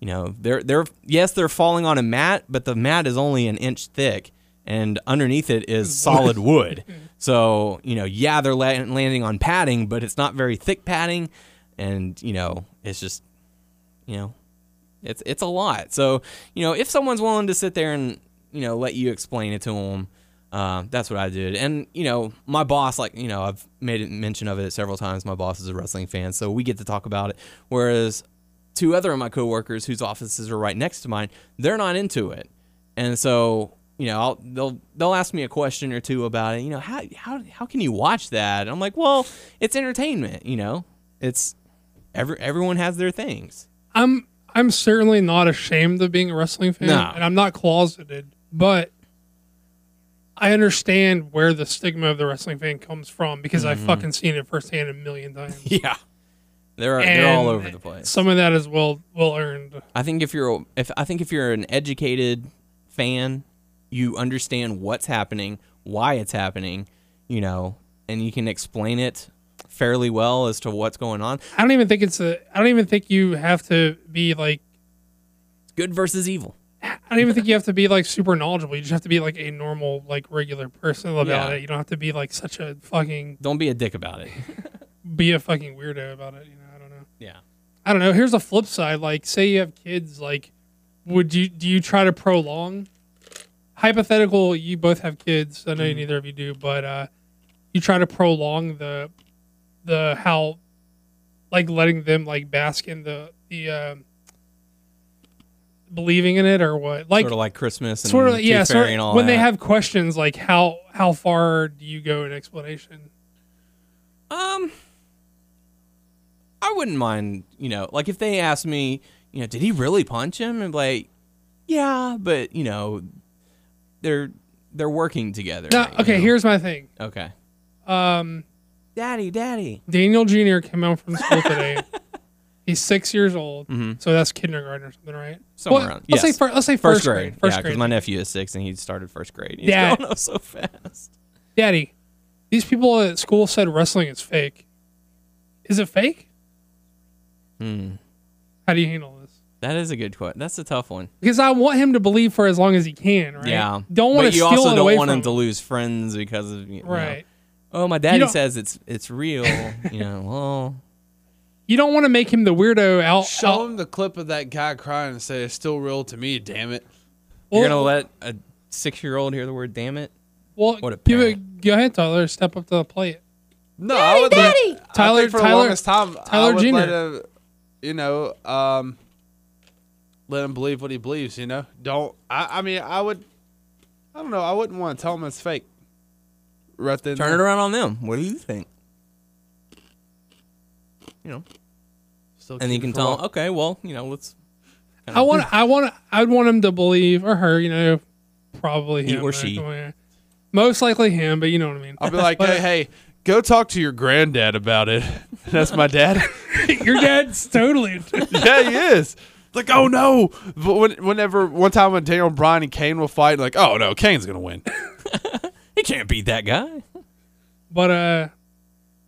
you know, they're they're yes they're falling on a mat, but the mat is only an inch thick, and underneath it is solid wood. So you know, yeah, they're la- landing on padding, but it's not very thick padding, and you know, it's just you know, it's it's a lot. So you know, if someone's willing to sit there and you know let you explain it to them, uh, that's what I did. And you know, my boss, like you know, I've made mention of it several times. My boss is a wrestling fan, so we get to talk about it. Whereas two other of my coworkers whose offices are right next to mine, they're not into it, and so. You know, I'll, they'll they'll ask me a question or two about it. You know, how how how can you watch that? And I'm like, well, it's entertainment. You know, it's every everyone has their things. I'm I'm certainly not ashamed of being a wrestling fan, No. and I'm not closeted, but I understand where the stigma of the wrestling fan comes from because I've mm-hmm. fucking seen it firsthand a million times. Yeah, they're they're all over the place. Some of that is well well earned. I think if you're if I think if you're an educated fan, you understand what's happening, why it's happening, you know, and you can explain it fairly well as to what's going on. I don't even think it's a. I don't even think you have to be like. Good versus evil. I don't even think you have to be like super knowledgeable. You just have to be like a normal, like regular person about Yeah. it. You don't have to be like such a fucking Don't be a dick about it. be a fucking weirdo about it. You know, I don't know. yeah. I don't know. Here's the flip side. Like, say you have kids. Like, would you do you try to prolong? Hypothetical, you both have kids. I know Mm-hmm. neither of you do, but uh, you try to prolong the the how, like letting them like bask in the the um, believing in it or what? Like sort of like Christmas and sort of yeah. Sort all when they have questions, like how how far do you go in explanation? Um, I wouldn't mind, you know, like if they asked me, you know, did he really punch him? And like, yeah, but you know, they're they're working together. No, you okay. know? Here's my thing. okay. um, Daddy, Daddy. Daniel Jr. came home from school today. He's six years old, so that's kindergarten or something, right? Mm-hmm. Somewhere Well, around. Let's yes. say fir- let's say first, first, grade. First yeah, because my nephew is six and he started first grade. He's Yeah. going up so fast. Daddy, these people at school said wrestling is fake. Is it fake? Hmm. How do you handle this? That is a good question. That's a tough one. Because I want him to believe for as long as he can, right? Yeah. Don't want but to you steal also it don't away want from him to lose friends because of you know, Right. Oh, my daddy says it's it's real. you know. Well, You don't want to make him the weirdo out. Show out him the clip of that guy crying and say it's still real to me. Damn it. you're well, gonna let a six year old hear the word "damn it." well, what a give parent. it. Go ahead, Tyler. Step up to the plate. No, I would let, I Tyler- think for Tyler- the longest time, Tyler I would Jr.. let him, you know, um, let him believe what he believes. You know, don't. I, I mean, I would. I don't know. I wouldn't want to tell him it's fake. Right then, Turn it around on them. What do you think? You know, Still and you can tell. Them, okay, well, you know, let's I want. I want. I'd want him to believe, or her. You know, probably He him or she. yeah. Most likely him, but you know what I mean. I'll be like, hey, hey, go talk to your granddad about it. That's my dad. Your dad's totally. yeah, he is. It's like, oh no. But when, whenever one time when Daniel Bryan and Kane will fight, like, oh no, Kane's gonna win. He can't beat that guy. But uh,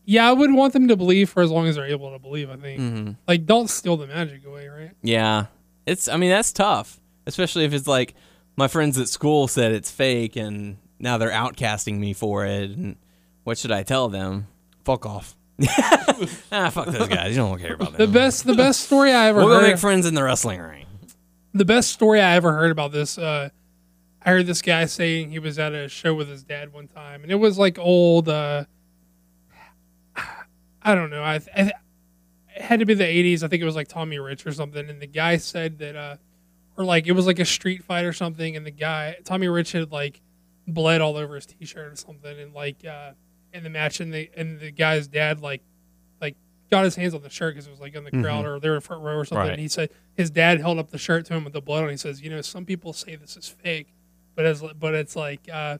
yeah, I would want them to believe for as long as they're able to believe. I think. Mm-hmm. Like, don't steal the magic away, right? Yeah, it's. I mean, that's tough, especially if it's like my friends at school said it's fake, and now they're outcasting me for it. And what should I tell them? Fuck off. Ah, fuck those guys. You don't care about The best. The best story I ever We'll go heard. make friends in the wrestling ring. the best story I ever heard about this. Uh, I heard this guy saying he was at a show with his dad one time, and it was like old. Uh, I don't know. I, I it had to be the '80s. I think it was like Tommy Rich or something. And the guy said that, uh, or like it was like a street fight or something. And the guy Tommy Rich had like bled all over his T-shirt or something, and like uh, in the match, and the and the guy's dad like like got his hands on the shirt because it was like in the crowd or they were in front row or something. Right. And he said his dad held up the shirt to him with the blood on. He says, you know, some people say this is fake, but as but it's like, uh,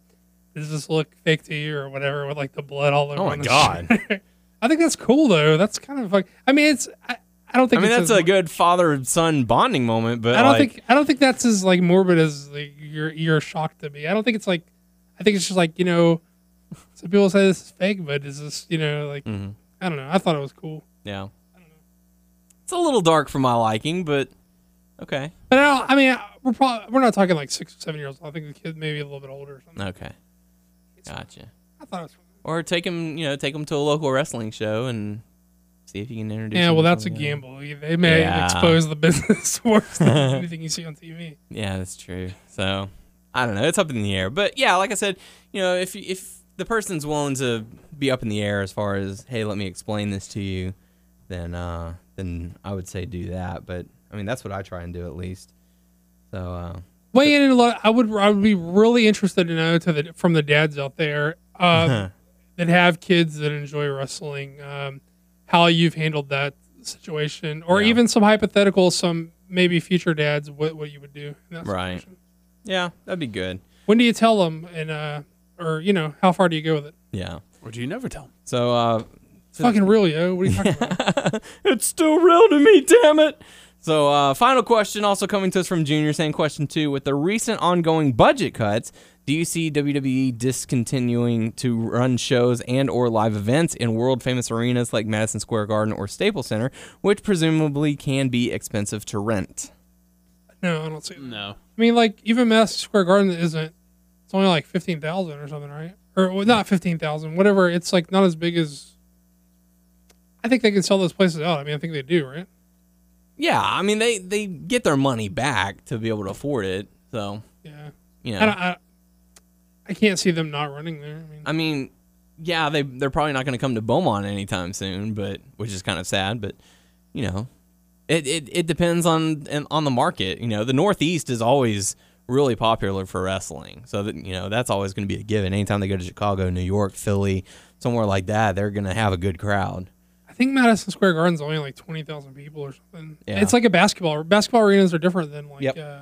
does this look fake to you or whatever with like the blood all over? Oh my the God. I think that's cool though. That's kind of like. I mean, it's. I, I don't think I mean, it's that's as- a good father and son bonding moment, but I don't like, think. I don't think that's as like morbid as like you're you're shocked to me. I don't think it's like. I think it's just like you know, some people say this is fake, but is this you know like Mhm. I don't know. I thought it was cool. yeah, it's a little dark for my liking, but okay, But I, I mean, we're probably we're not talking like six or seven years old. I think the kid maybe a little bit older or something. okay, gotcha. I thought it was. Or take him, you know, take him to a local wrestling show and see if you can introduce. Yeah, him well, that's a gamble. They may Yeah. expose the business worse than anything you see on TV. Yeah, that's true. So I don't know. It's up in the air, but yeah, like I said, you know, if if the person's willing to be up in the air as far as hey, let me explain this to you, then uh, then I would say do that. But I mean, that's what I try and do at least. So uh, Weigh in. a lot- I would. I would be really interested to know to the from the dads out there uh, that have kids that enjoy wrestling, um, how you've handled that situation, or Yeah. even some hypothetical, some maybe future dads, what what you would do. In that Right. situation. yeah, that'd be good. When do you tell them, and uh, or you know, how far do you go with it? Yeah. Or do you never tell him? So uh, It's fucking real, yo. What are you talking about? it's still real to me, damn it. So, uh, final question also coming to us from Junior saying, question two, with the recent ongoing budget cuts, do you see WWE discontinuing to run shows and or live events in world famous arenas like Madison Square Garden or Staples Center, which presumably can be expensive to rent? no, I don't see. That. No. I mean, like even Madison Square Garden isn't. It's only like fifteen thousand or something, right? Or well, not fifteen thousand, whatever. It's like not as big as. I think they can sell those places out. I mean, I think they do, right? Yeah, I mean they they get their money back to be able to afford it. So, Yeah. you know. I, I, I can't see them not running there. I mean, I mean, yeah, they they're probably not going to come to Beaumont anytime soon, but which is kind of sad. But you know, it it, it depends on on the market. You know, the Northeast is always really popular for wrestling, so that you know that's always going to be a given. Anytime they go to Chicago, New York, Philly, somewhere like that, they're going to have a good crowd. I think Madison Square Garden's only like twenty thousand people or something. Yeah. It's like a basketball. Basketball arenas are different than like, Yep. uh,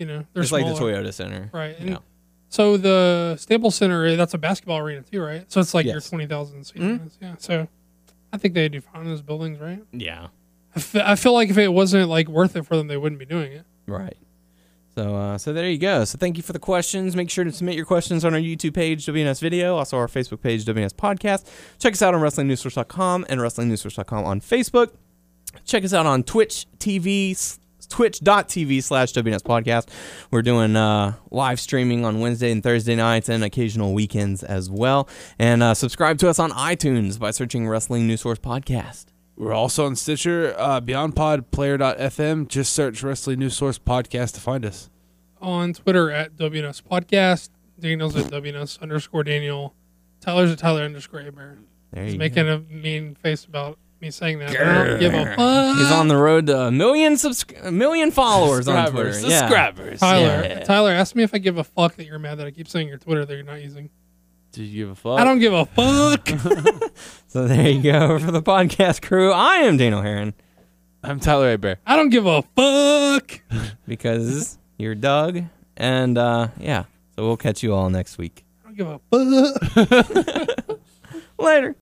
you know, they're It's like the. Toyota Center, Right. You And know. So the Staples Center, eh, that's a basketball arena too, right? So it's like your Yes. twenty thousand seat. Mhm. Yeah. So I think they do fine in those buildings, right? Yeah. I I feel like if it wasn't like worth it for them, they wouldn't be doing it. Right. So, uh, so there you go. So, thank you for the questions. Make sure to submit your questions on our YouTube page, WNS Video, also our Facebook page, WNS Podcast. Check us out on WrestlingNewsSource.com and WrestlingNewsSource.com on Facebook. Check us out on Twitch TV, twitch.tv slash WNS Podcast. We're doing uh, live streaming on Wednesday and Thursday nights and occasional weekends as well. And uh, subscribe to us on iTunes by searching Wrestling News Source Podcast. We're also on Stitcher, uh, Beyond Pod, Player.fm. Just search Wrestling News Source Podcast to find us. On Twitter at WNS Podcast, Daniel's at WNS underscore Daniel, Tyler's at Tyler underscore Abear. He's you making go. a mean face about me saying that. I don't give a fuck. He's on the road to a million subscri- a million followers on Twitter. Subscribers. Yeah. Tyler, Yeah. Tyler, ask me if I give a fuck that you're mad that I keep saying your Twitter that you're not using. Do you give a fuck? I don't give a fuck. So there you go for the podcast crew. I am Daniel Heron I'm Tyler A. Bear. I don't give a fuck. because you're Doug, and uh, yeah. So we'll catch you all next week. I don't give a fuck. Later.